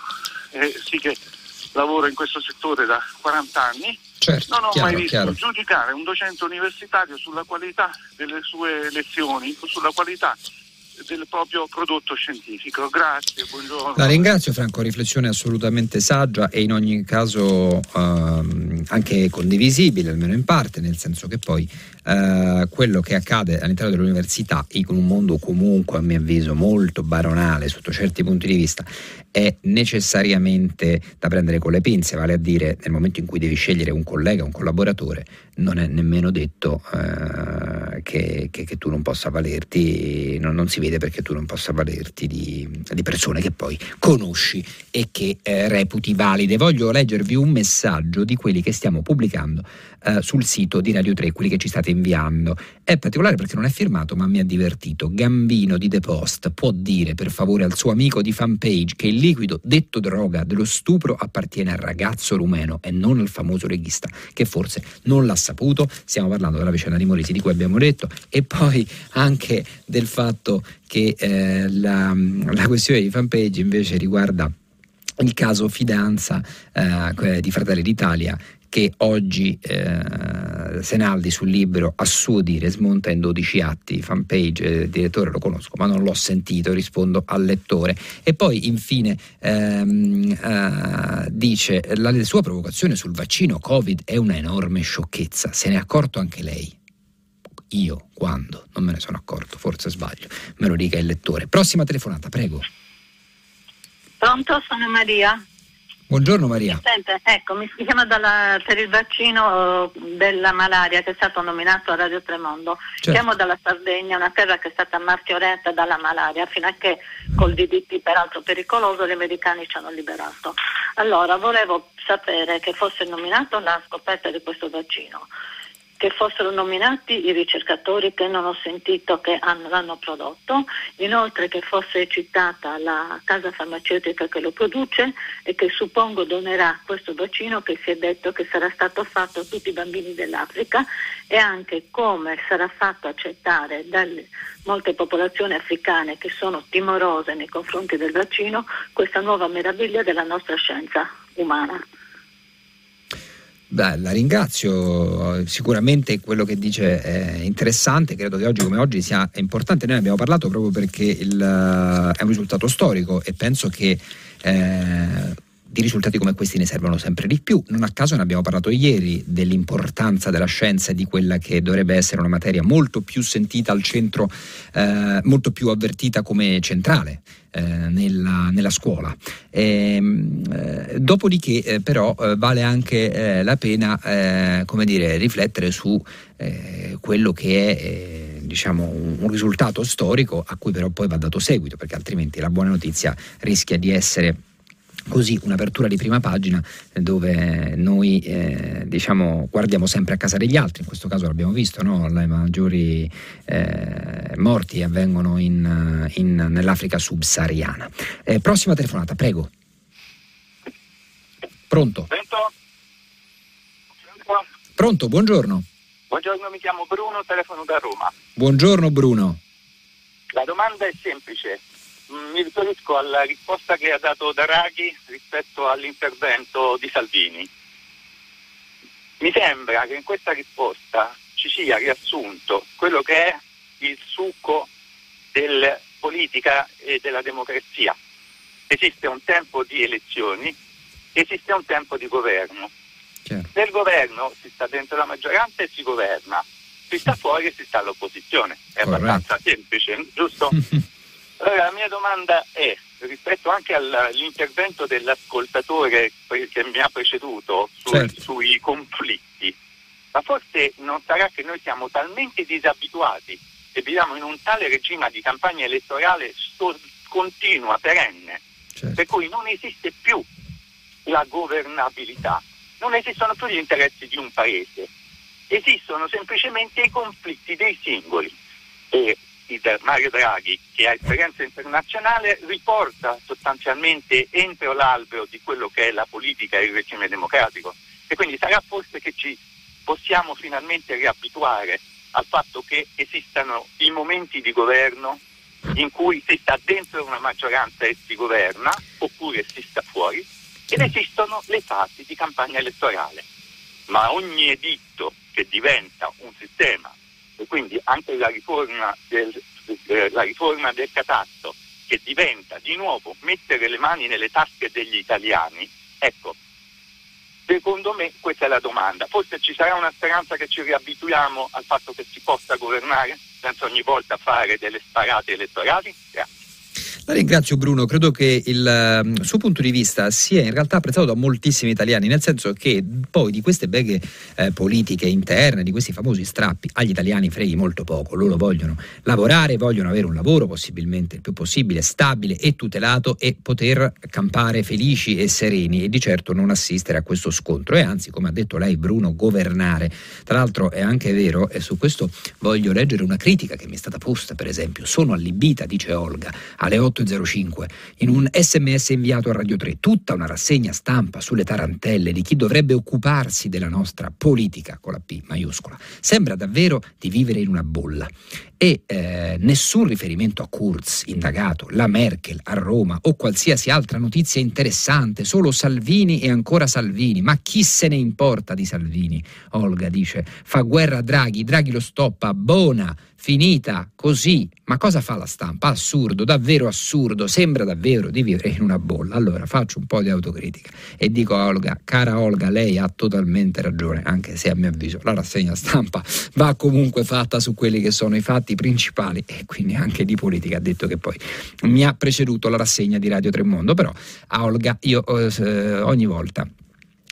S5: eh, sì che lavoro in questo settore da 40 anni, certo, non ho chiaro, mai visto chiaro. giudicare un docente universitario sulla qualità delle sue lezioni, sulla qualità del proprio prodotto scientifico. Grazie, buongiorno.
S2: La ringrazio Franco, riflessione assolutamente saggia e in ogni caso ehm, anche condivisibile, almeno in parte, nel senso che poi eh, quello che accade all'interno dell'università, in un mondo comunque a mio avviso molto baronale sotto certi punti di vista, è necessariamente da prendere con le pinze, vale a dire nel momento in cui devi scegliere un collega, un collaboratore, non è nemmeno detto eh, che, che, che, tu non possa valerti, non, non, si vede perché tu non possa valerti di, di persone che poi conosci e che eh, reputi valide. Voglio leggervi un messaggio di quelli che stiamo pubblicando eh, sul sito di Radio 3, quelli che ci state inviando. È particolare perché non è firmato, ma mi ha divertito. Gambino di The Post può dire per favore al suo amico di fanpage che il liquido detto droga dello stupro appartiene al ragazzo rumeno e non al famoso regista che forse non l'ha saputo. Stiamo parlando della vicenda di Morisi di cui abbiamo detto e poi anche del fatto che eh, la, la questione di fanpage invece riguarda il caso fidanza eh, di Fratelli d'Italia che oggi eh, Senaldi sul libro a suo dire smonta in 12 atti, fanpage, il direttore lo conosco ma non l'ho sentito, rispondo al lettore. E poi infine ehm, eh, dice la sua provocazione sul vaccino Covid è una enorme sciocchezza, se ne è accorto anche lei. Io, quando? Non me ne sono accorto, forse sbaglio, me lo dica il lettore. Prossima telefonata, prego.
S6: Pronto, sono Maria.
S2: Buongiorno Maria.
S6: Sente, ecco, mi chiamo dalla, per il vaccino della malaria che è stato nominato a Radio Tremondo. Certo. Chiamo dalla Sardegna, una terra che è stata martoriata dalla malaria, fino a che col DDT, peraltro pericoloso, gli americani ci hanno liberato. Allora, volevo sapere che fosse nominato la scoperta di questo vaccino che fossero nominati i ricercatori che non ho sentito che hanno, l'hanno prodotto, inoltre che fosse citata la casa farmaceutica che lo produce e che suppongo donerà questo vaccino che si è detto che sarà stato fatto a tutti i bambini dell'Africa e anche come sarà fatto accettare dalle molte popolazioni africane che sono timorose nei confronti del vaccino questa nuova meraviglia della nostra scienza umana.
S2: Beh, la ringrazio, sicuramente quello che dice è interessante, credo che oggi come oggi sia importante, noi ne abbiamo parlato proprio perché il, è un risultato storico e penso che eh, di risultati come questi ne servono sempre di più. Non a caso ne abbiamo parlato ieri dell'importanza della scienza e di quella che dovrebbe essere una materia molto più sentita al centro, eh, molto più avvertita come centrale. Eh, nella, nella, scuola. E, ehm, eh, dopodiché, eh, però, eh, vale anche la pena come dire, riflettere su quello che è diciamo, un risultato storico a cui però poi va dato seguito, perché altrimenti la buona notizia rischia di essere Così un'apertura di prima pagina dove noi eh, diciamo, guardiamo sempre a casa degli altri, in questo caso l'abbiamo visto, no? le maggiori eh, morti avvengono in, in, nell'Africa subsahariana. Eh, prossima telefonata, prego. Pronto?
S7: Pronto?
S2: Pronto, buongiorno.
S7: Buongiorno, mi chiamo Bruno, telefono da Roma.
S2: Buongiorno Bruno.
S7: La domanda è semplice mi riferisco alla risposta che ha dato Draghi rispetto all'intervento di Salvini. Mi sembra che in questa risposta ci sia riassunto quello che è il succo della politica e della democrazia. Esiste un tempo di elezioni esiste un tempo di governo. Certo. Nel governo si sta dentro la maggioranza e si governa, si sta fuori e si sta all'opposizione. È Corretto. abbastanza semplice, giusto? [laughs] allora la mia domanda è, rispetto anche all'intervento dell'ascoltatore che mi ha preceduto su, certo. sui conflitti, ma forse non sarà che noi siamo talmente disabituati e viviamo in un tale regime di campagna elettorale sto, continua, perenne, certo. per cui non esiste più la governabilità, non esistono più gli interessi di un paese, esistono semplicemente i conflitti dei singoli. E Mario Draghi, che ha esperienza internazionale, riporta sostanzialmente entro l'albero di quello che è la politica e il regime democratico. E quindi sarà forse che ci possiamo finalmente riabituare al fatto che esistano i momenti di governo in cui si sta dentro una maggioranza e si governa, oppure si sta fuori, ed esistono le fasi di campagna elettorale. Ma ogni editto che diventa un sistema, e quindi anche la riforma del, eh, la riforma del catasto, che diventa di nuovo mettere le mani nelle tasche degli italiani, ecco, Secondo me questa è la domanda. Forse ci sarà una speranza che ci riabituiamo al fatto che si possa governare senza ogni volta fare delle sparate elettorali? Grazie.
S2: La ringrazio Bruno, credo che il uh, suo punto di vista sia in realtà apprezzato da moltissimi italiani, nel senso che poi di queste beghe eh, politiche interne, di questi famosi strappi, agli italiani freghi molto poco, loro vogliono lavorare, vogliono avere un lavoro possibilmente il più possibile stabile e tutelato e poter campare felici e sereni e di certo non assistere a questo scontro e anzi, come ha detto lei Bruno, governare. Tra l'altro è anche vero, e su questo voglio leggere una critica che mi è stata posta, per esempio, sono allibita, dice Olga, alle 8 805 in un sms inviato a Radio 3 tutta una rassegna stampa sulle tarantelle di chi dovrebbe occuparsi della nostra politica con la P maiuscola. Sembra davvero di vivere in una bolla e eh, nessun riferimento a Kurz, indagato, la Merkel a Roma o qualsiasi altra notizia interessante, solo Salvini e ancora Salvini. Ma chi se ne importa di Salvini? Olga dice, fa guerra a Draghi, Draghi lo stoppa, buona finita così. Ma cosa fa la stampa? Assurdo, davvero assurdo, sembra davvero di vivere in una bolla. Allora faccio un po' di autocritica e dico a Olga, cara Olga, lei ha totalmente ragione, anche se a mio avviso la rassegna stampa [laughs] va comunque fatta su quelli che sono i fatti principali e quindi anche di politica. Ha detto che poi mi ha preceduto la rassegna di Radio Tremondo, però a Olga io eh, ogni volta eh,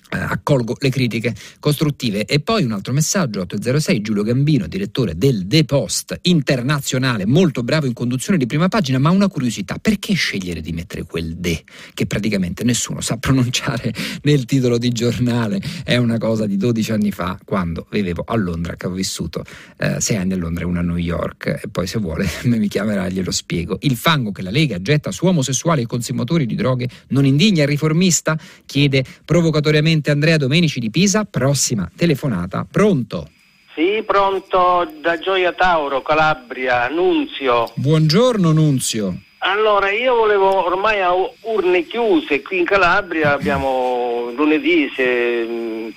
S2: accolgo le critiche costruttive. E poi un altro messaggio, 806, Giulio Gambino, direttore del The Post internazionale, molto bravo in conduzione di prima pagina, ma una curiosità, perché scegliere di mettere quel de che praticamente nessuno sa [laughs] pronunciare nel titolo di giornale? È una cosa di 12 anni fa, quando vivevo a Londra, che ho vissuto eh, 6 anni a Londra e una a New York, e poi se vuole [laughs] mi chiamerà e glielo spiego. Il fango che la Lega getta su omosessuali e consumatori di droghe non indigna il riformista? Chiede provocatoriamente Presidente Andrea Domenici di Pisa, prossima telefonata. Pronto?
S8: Sì, pronto da Gioia Tauro, Calabria, Nunzio.
S2: Buongiorno Nunzio.
S8: Allora, io volevo ormai a urne chiuse, qui in Calabria abbiamo lunedì si è,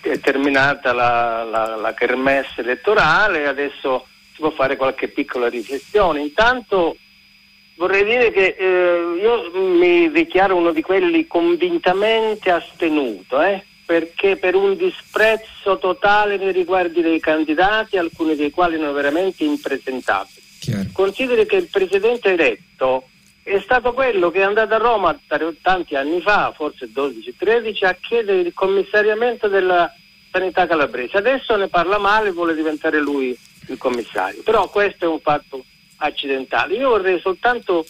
S8: è terminata la, la, la kermesse elettorale, adesso si può fare qualche piccola riflessione. Intanto vorrei dire che eh, io mi dichiaro uno di quelli convintamente astenuto, eh? Perché per un disprezzo totale nei riguardi dei candidati, alcuni dei quali sono veramente impresentabili. Chiaro. Consideri che il presidente eletto è stato quello che è andato a Roma tanti anni fa, forse 12-13, a chiedere il commissariamento della sanità calabrese. Adesso ne parla male e vuole diventare lui il commissario. Però questo è un fatto accidentale. Io vorrei soltanto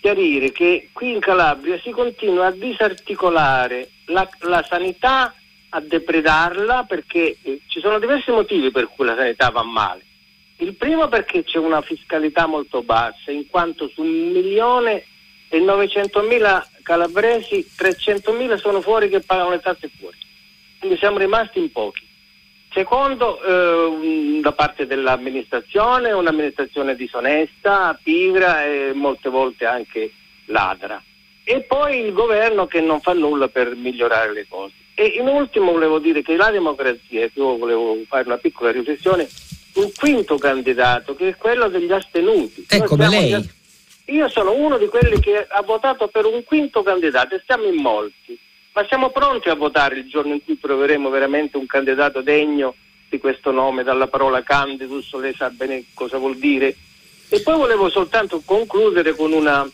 S8: chiarire che qui in Calabria si continua a disarticolare la, la sanità a depredarla perché eh, ci sono diversi motivi per cui la sanità va male. Il primo perché c'è una fiscalità molto bassa, in quanto su un milione e 900 mila calabresi 300 mila sono fuori che pagano le tasse fuori. Quindi siamo rimasti in pochi. Secondo, eh, da parte dell'amministrazione, un'amministrazione disonesta, pigra e molte volte anche ladra. E poi il governo che non fa nulla per migliorare le cose. E in ultimo volevo dire che la democrazia, io volevo fare una piccola riflessione, un quinto candidato che è quello degli astenuti.
S2: Ecco, lei.
S8: Io sono uno di quelli che ha votato per un quinto candidato e siamo in molti. ma siamo pronti a votare il giorno in cui troveremo veramente un candidato degno di questo nome, dalla parola candidus, lei sa bene cosa vuol dire. E poi volevo soltanto concludere con una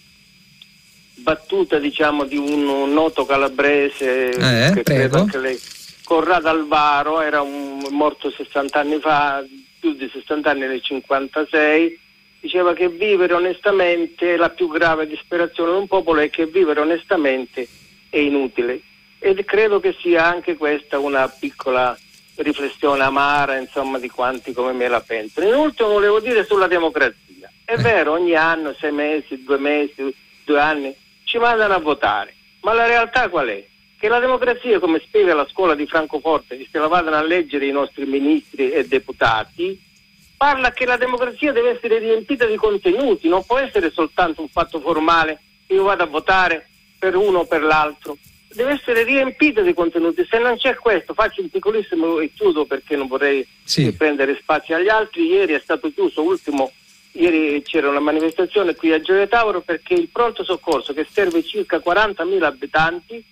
S8: battuta diciamo di un noto calabrese
S2: eh, che credo anche
S8: lei Corrado Alvaro era un, morto 60 anni fa più di 60 anni nel 56 diceva che vivere onestamente la più grave disperazione di un popolo è che vivere onestamente è inutile e credo che sia anche questa una piccola riflessione amara insomma di quanti come me la pensano. In ultimo volevo dire sulla democrazia. È eh. vero, ogni anno, sei mesi, due mesi, due anni, ci mandano a votare, ma la realtà qual è? Che la democrazia, come spiega la scuola di Francoforte, se la vadano a leggere i nostri ministri e deputati, parla che la democrazia deve essere riempita di contenuti, non può essere soltanto un fatto formale, io vado a votare per uno o per l'altro deve essere riempita di contenuti. Se non c'è questo, faccio un piccolissimo e chiudo perché non vorrei sì. prendere spazio agli altri. Ieri è stato chiuso, ultimo, ieri c'era una manifestazione qui a Gioia Tauro perché il pronto soccorso che serve circa 40.000 abitanti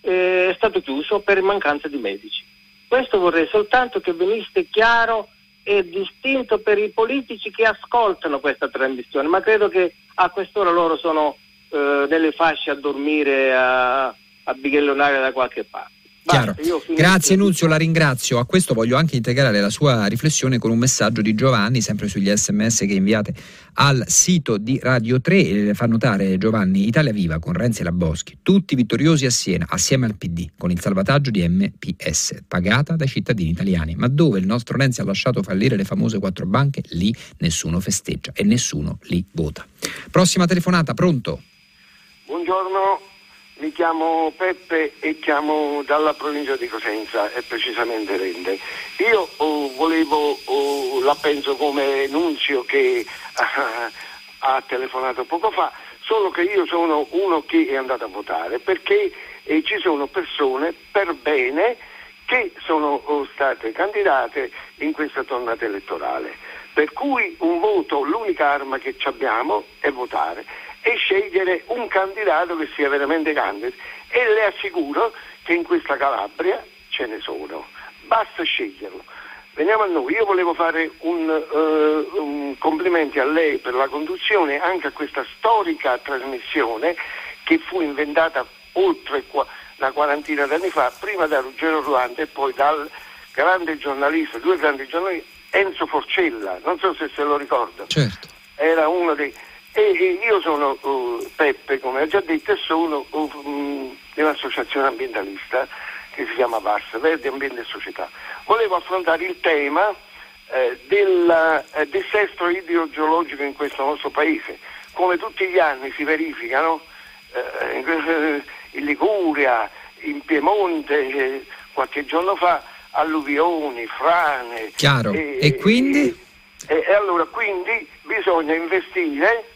S8: eh, è stato chiuso per mancanza di medici. Questo vorrei soltanto che venisse chiaro e distinto per i politici che ascoltano questa trasmissione, ma credo che a quest'ora loro sono eh, nelle fasce a dormire, a, a bighellonare da qualche parte.
S2: Chiaro. Grazie Nunzio, la ringrazio. A questo voglio anche integrare la sua riflessione con un messaggio di Giovanni, sempre sugli sms che inviate al sito di Radio 3. Fa notare Giovanni, Italia Viva con Renzi e la Boschi, tutti vittoriosi a Siena, assieme al PD, con il salvataggio di MPS, pagata dai cittadini italiani. Ma dove il nostro Renzi ha lasciato fallire le famose quattro banche, lì nessuno festeggia e nessuno li vota. Prossima telefonata, pronto?
S9: Buongiorno. Mi chiamo Peppe e chiamo dalla provincia di Cosenza e precisamente Rende. Io oh, volevo, oh, la penso come Nunzio che ah, ha telefonato poco fa, solo che io sono uno che è andato a votare perché eh, ci sono persone per bene che sono oh, state candidate in questa tornata elettorale. Per cui un voto, l'unica arma che abbiamo è votare e scegliere un candidato che sia veramente grande e le assicuro che in questa Calabria ce ne sono, basta sceglierlo. Veniamo a noi, io volevo fare un, uh, un complimenti a lei per la conduzione anche a questa storica trasmissione che fu inventata oltre una quarantina d'anni fa, prima da Ruggero Ruanda e poi dal grande giornalista, due grandi giornalisti, Enzo Forcella, non so se se lo ricorda.
S2: Certo.
S9: Era uno dei e, io sono uh, Peppe, come ho già detto, e sono uh, di un'associazione ambientalista che si chiama VAS, Verde Ambiente e Società. Volevo affrontare il tema eh, del eh, dissesto idrogeologico in questo nostro paese. Come tutti gli anni si verificano eh, in Liguria, in Piemonte, eh, qualche giorno fa, alluvioni, frane.
S2: Chiaro. E, e quindi?
S9: E, e allora quindi bisogna investire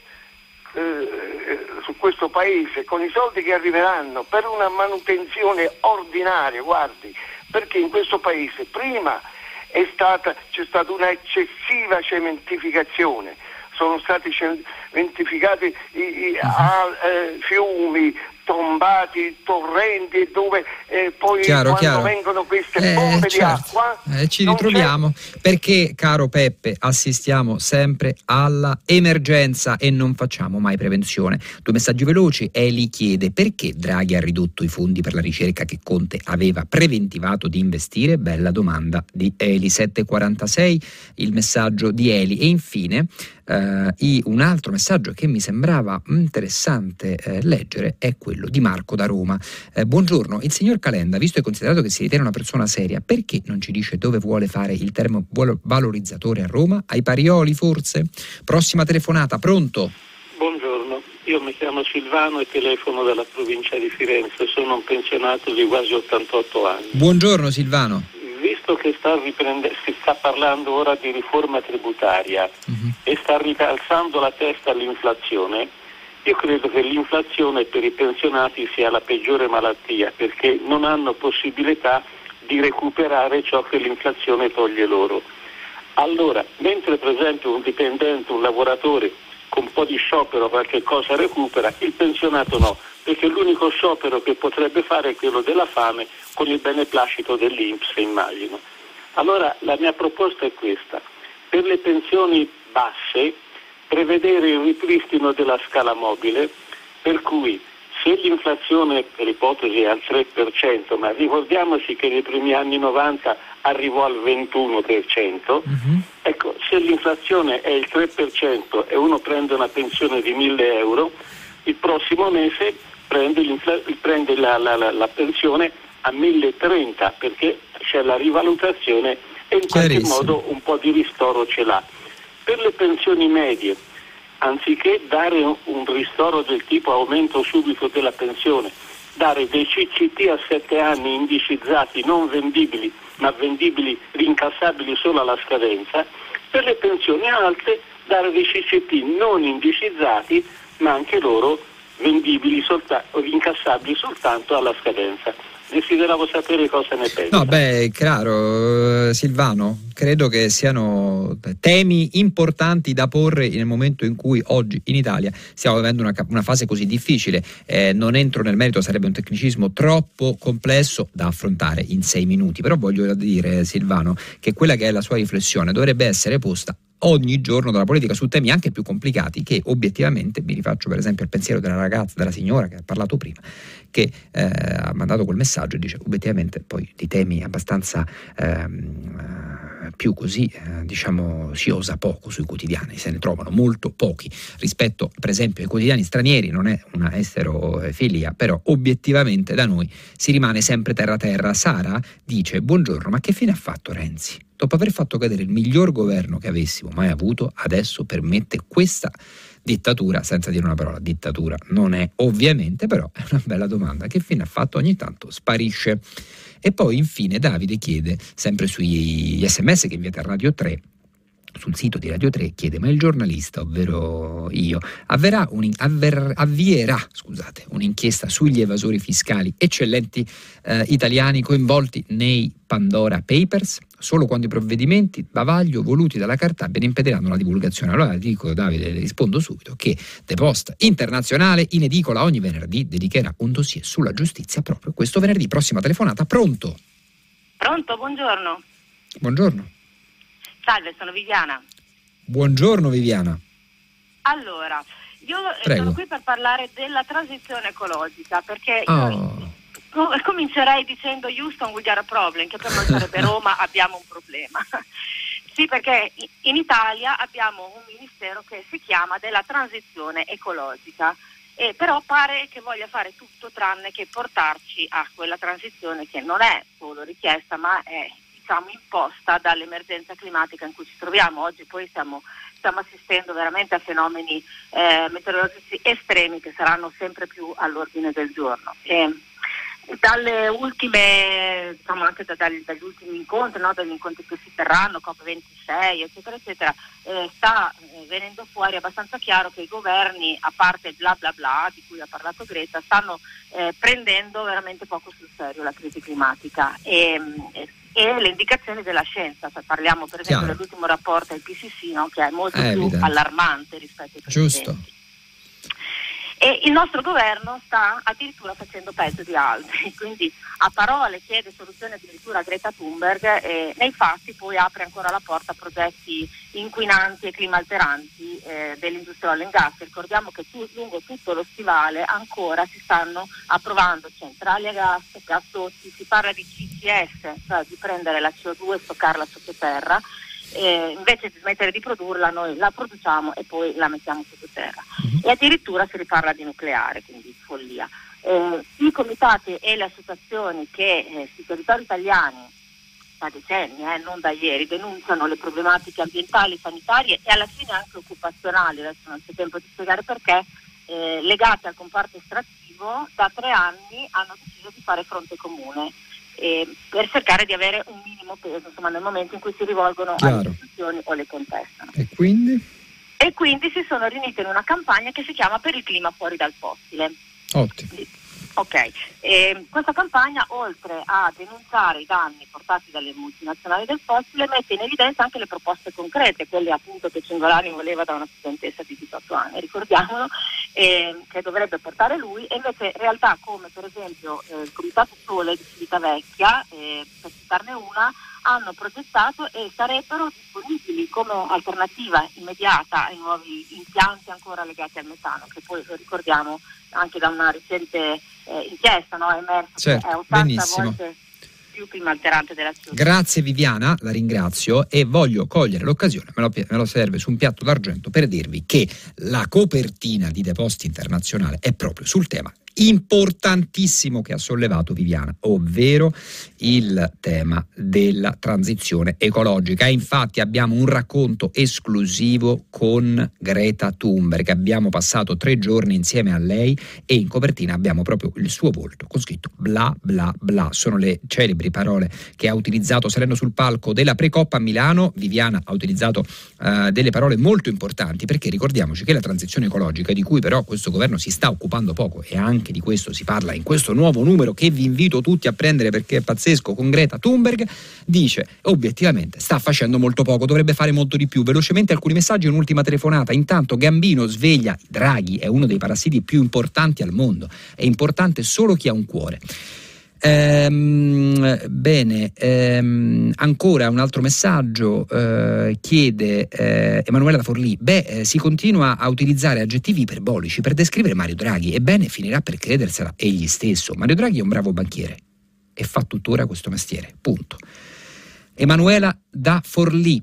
S9: eh, su questo paese con i soldi che arriveranno per una manutenzione ordinaria, guardi, perché in questo paese prima stata, c'è stata una eccessiva cementificazione, sono stati cementificati i, i, uh-huh. a, eh, fiumi, tombati torrenti dove eh, poi chiaro, quando chiaro. vengono queste eh, bombe certo. di acqua
S2: eh, ci ritroviamo c'è... perché caro Peppe assistiamo sempre alla emergenza e non facciamo mai prevenzione. Due messaggi veloci Eli chiede perché Draghi ha ridotto i fondi per la ricerca che Conte aveva preventivato di investire? Bella domanda di Eli. 746 il messaggio di Eli. E infine eh, un altro messaggio che mi sembrava interessante eh, leggere è quello di Marco da Roma. Eh, buongiorno, il signor Calenda, visto e considerato che si ritiene una persona seria, perché non ci dice dove vuole fare il termovalorizzatore a Roma? Ai Parioli forse? Prossima telefonata, pronto?
S10: Buongiorno, io mi chiamo Silvano e telefono dalla provincia di Firenze, sono un pensionato di quasi 88 anni.
S2: Buongiorno Silvano
S10: visto che sta riprende- si sta parlando ora di riforma tributaria uh-huh. e sta ricalzando la testa all'inflazione, io credo che l'inflazione per i pensionati sia la peggiore malattia perché non hanno possibilità di recuperare ciò che l'inflazione toglie loro. Allora, mentre per esempio un dipendente, un lavoratore con un po' di sciopero qualche cosa recupera, il pensionato no perché l'unico sciopero che potrebbe fare è quello della fame con il beneplacito dell'Inps, immagino. Allora la mia proposta è questa, per le pensioni basse prevedere il ripristino della scala mobile per cui se l'inflazione per ipotesi è al 3%, ma ricordiamoci che nei primi anni 90 arrivò al 21%, uh-huh. Mhm. ecco, se l'inflazione è il 3% e uno prende una pensione di 1000 euro, il prossimo mese prende, prende la, la, la, la, pensione a 1030 perché c'è la rivalutazione e in qualche modo un po' di ristoro ce l'ha. Per le pensioni medie, anziché dare un ristoro del tipo aumento subito della pensione, dare dei CCT a sette anni indicizzati, non vendibili, ma vendibili, rincassabili solo alla scadenza, per le pensioni alte dare dei CCT non indicizzati, ma anche loro vendibili, solta- rincassabili soltanto alla scadenza desideravo sapere cosa ne pensa.
S2: No, beh, chiaro, eh, Silvano, credo che siano temi importanti da porre nel momento in cui oggi in Italia stiamo vivendo una, una fase così difficile. Eh, non entro nel merito, sarebbe un tecnicismo troppo complesso da affrontare in sei minuti, però voglio dire, Silvano, che quella che è la sua riflessione dovrebbe essere posta ogni giorno dalla politica su temi anche più complicati che obiettivamente, mi rifaccio per esempio al pensiero della ragazza, della signora che ha parlato prima, che eh, ha mandato quel messaggio e dice obiettivamente poi di temi abbastanza ehm, eh, più così, eh, diciamo, si osa poco sui quotidiani, se ne trovano molto pochi rispetto per esempio ai quotidiani stranieri, non è una esterofilia, però obiettivamente da noi si rimane sempre terra terra. Sara dice buongiorno, ma che fine ha fatto Renzi? Dopo aver fatto cadere il miglior governo che avessimo mai avuto, adesso permette questa dittatura, senza dire una parola, dittatura non è ovviamente, però è una bella domanda. Che fine ha fatto? Ogni tanto sparisce. E poi infine Davide chiede, sempre sugli sms che inviate a Radio 3, sul sito di Radio 3 chiede ma il giornalista, ovvero io, un, avver, avvierà scusate, un'inchiesta sugli evasori fiscali eccellenti eh, italiani coinvolti nei Pandora Papers? Solo quando i provvedimenti bavaglio voluti dalla Cartabia ne impediranno la divulgazione. Allora dico Davide, le rispondo subito che The Post Internazionale in edicola ogni venerdì dedicherà un dossier sulla giustizia proprio questo venerdì. Prossima telefonata, pronto?
S11: Pronto, buongiorno.
S2: Buongiorno.
S11: Salve, sono Viviana.
S2: Buongiorno Viviana.
S11: Allora, io eh, Prego. sono qui per parlare della transizione ecologica perché oh. Comincerei dicendo Houston we got a problem, che per noi sarebbe [laughs] Roma abbiamo un problema. [laughs] sì, perché in Italia abbiamo un ministero che si chiama della transizione ecologica. Eh, però pare che voglia fare tutto tranne che portarci a quella transizione che non è solo richiesta ma è diciamo, imposta dall'emergenza climatica in cui ci troviamo. Oggi poi stiamo, stiamo assistendo veramente a fenomeni eh, meteorologici estremi che saranno sempre più all'ordine del giorno. E, dalle ultime, diciamo anche da, dagli, dagli, ultimi incontri, no, dagli incontri che si terranno, COP26, eccetera, eccetera, eh, sta eh, venendo fuori abbastanza chiaro che i governi, a parte bla bla bla di cui ha parlato Greta, stanno eh, prendendo veramente poco sul serio la crisi climatica. E, e le indicazioni della scienza, se parliamo per esempio Chiaro. dell'ultimo rapporto IPCC no? che è molto è più evidente. allarmante rispetto ai precedenti.
S2: Giusto.
S11: E il nostro governo sta addirittura facendo peggio di altri, [laughs] quindi a parole chiede soluzioni addirittura a Greta Thunberg e nei fatti poi apre ancora la porta a progetti inquinanti e climalteranti eh, dell'industria oil and gas. Ricordiamo che tu, lungo tutto lo stivale ancora si stanno approvando centrali a gas, gasdotti, si parla di CCS, cioè di prendere la CO2 e stoccarla sottoterra eh, invece di smettere di produrla noi la produciamo e poi la mettiamo sottoterra. Uh-huh. E addirittura si riparla di nucleare, quindi follia. Eh, I comitati e le associazioni che eh, sui territori italiani da decenni, eh, non da ieri, denunciano le problematiche ambientali, sanitarie e alla fine anche occupazionali, adesso non c'è tempo di spiegare perché, eh, legate al comparto estrattivo, da tre anni hanno deciso di fare fronte comune eh, per cercare di avere un minimo peso insomma, nel momento in cui si rivolgono Chiaro. alle istituzioni o le contestano.
S2: E quindi?
S11: E quindi si sono riunite in una campagna che si chiama Per il clima fuori dal fossile.
S2: Ottimo.
S11: Ok, eh, questa campagna oltre a denunciare i danni portati dalle multinazionali del fossile mette in evidenza anche le proposte concrete, quelle appunto che Cingolani voleva da una studentessa di 18 anni, ricordiamolo, eh, che dovrebbe portare lui e invece in realtà come per esempio eh, il Comitato Sole di Civitavecchia, eh, per citarne una, hanno progettato e sarebbero disponibili come alternativa immediata ai nuovi impianti ancora legati al metano, che poi lo ricordiamo anche da una recente eh, inchiesta no? è emerso
S2: certo,
S11: che è 80 benissimo. volte più prima alterante della CO2.
S2: Grazie Viviana, la ringrazio e voglio cogliere l'occasione, me lo, me lo, serve su un piatto d'argento, per dirvi che la copertina di Deposti Internazionale è proprio sul tema importantissimo che ha sollevato Viviana, ovvero il tema della transizione ecologica. E infatti abbiamo un racconto esclusivo con Greta Thunberg. Abbiamo passato tre giorni insieme a lei e in copertina abbiamo proprio il suo volto con scritto bla bla bla. Sono le celebri parole che ha utilizzato salendo sul palco della Precoppa a Milano. Viviana ha utilizzato uh, delle parole molto importanti perché ricordiamoci che la transizione ecologica, di cui però questo governo si sta occupando poco e anche anche di questo si parla in questo nuovo numero che vi invito tutti a prendere perché è pazzesco con Greta Thunberg, dice obiettivamente sta facendo molto poco, dovrebbe fare molto di più. Velocemente alcuni messaggi, un'ultima telefonata. Intanto Gambino sveglia Draghi, è uno dei parassiti più importanti al mondo, è importante solo chi ha un cuore. Ehm, bene, ehm, ancora un altro messaggio eh, chiede eh, Emanuela da Forlì. Beh, eh, si continua a utilizzare aggettivi iperbolici per descrivere Mario Draghi. Ebbene, finirà per credersela egli stesso. Mario Draghi è un bravo banchiere e fa tuttora questo mestiere. Punto. Emanuela da Forlì.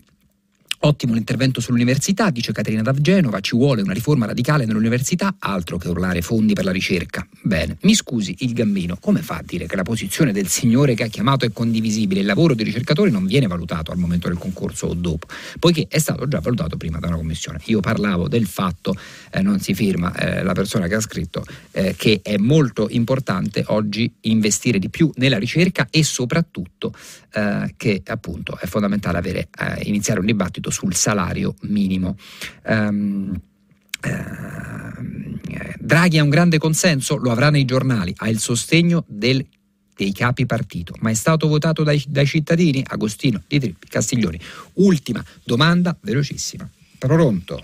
S2: Ottimo l'intervento sull'università, dice Caterina da Genova, ci vuole una riforma radicale nell'università, altro che urlare fondi per la ricerca. Bene, mi scusi il Gambino, come fa a dire che la posizione del signore che ha chiamato è condivisibile? Il lavoro dei ricercatori non viene valutato al momento del concorso o dopo, poiché è stato già valutato prima da una commissione. Io parlavo del fatto, eh, non si firma eh, la persona che ha scritto, eh, che è molto importante oggi investire di più nella ricerca e soprattutto eh, che appunto è fondamentale avere, eh, iniziare un dibattito soprattutto sul salario minimo. Um, uh, Draghi ha un grande consenso, lo avrà nei giornali, ha il sostegno del, dei capi partito, ma è stato votato dai, dai cittadini? Agostino Di Trippi, Castiglioni. Ultima domanda, velocissima. Pronto?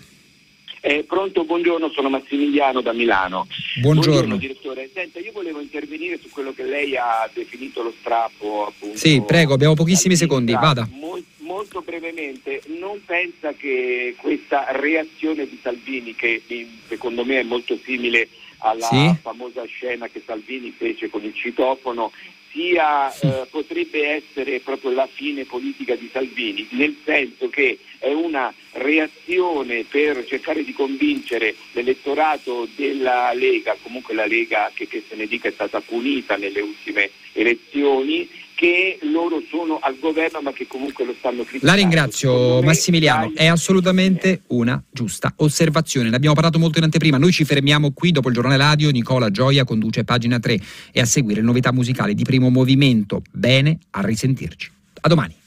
S12: Eh, pronto, buongiorno, sono Massimiliano da Milano.
S2: Buongiorno. buongiorno.
S12: direttore. Senta, io volevo intervenire su quello che lei ha definito lo strappo. Appunto,
S2: sì, prego, abbiamo pochissimi secondi, vada.
S12: Molto, molto brevemente, non pensa che questa reazione di Salvini, che secondo me è molto simile alla sì? famosa scena che Salvini fece con il citofono, sia, eh, potrebbe essere proprio la fine politica di Salvini, nel senso che è una reazione per cercare di convincere l'elettorato della Lega, comunque la Lega che, che se ne dica è stata punita nelle ultime elezioni, che loro sono al governo ma che comunque lo stanno criticando.
S2: La ringrazio Massimiliano, è assolutamente una giusta osservazione. Ne abbiamo parlato molto in anteprima, noi ci fermiamo qui dopo il giornale radio, Nicola Gioia conduce pagina 3 e a seguire novità musicali di primo movimento. Bene, a risentirci. A domani.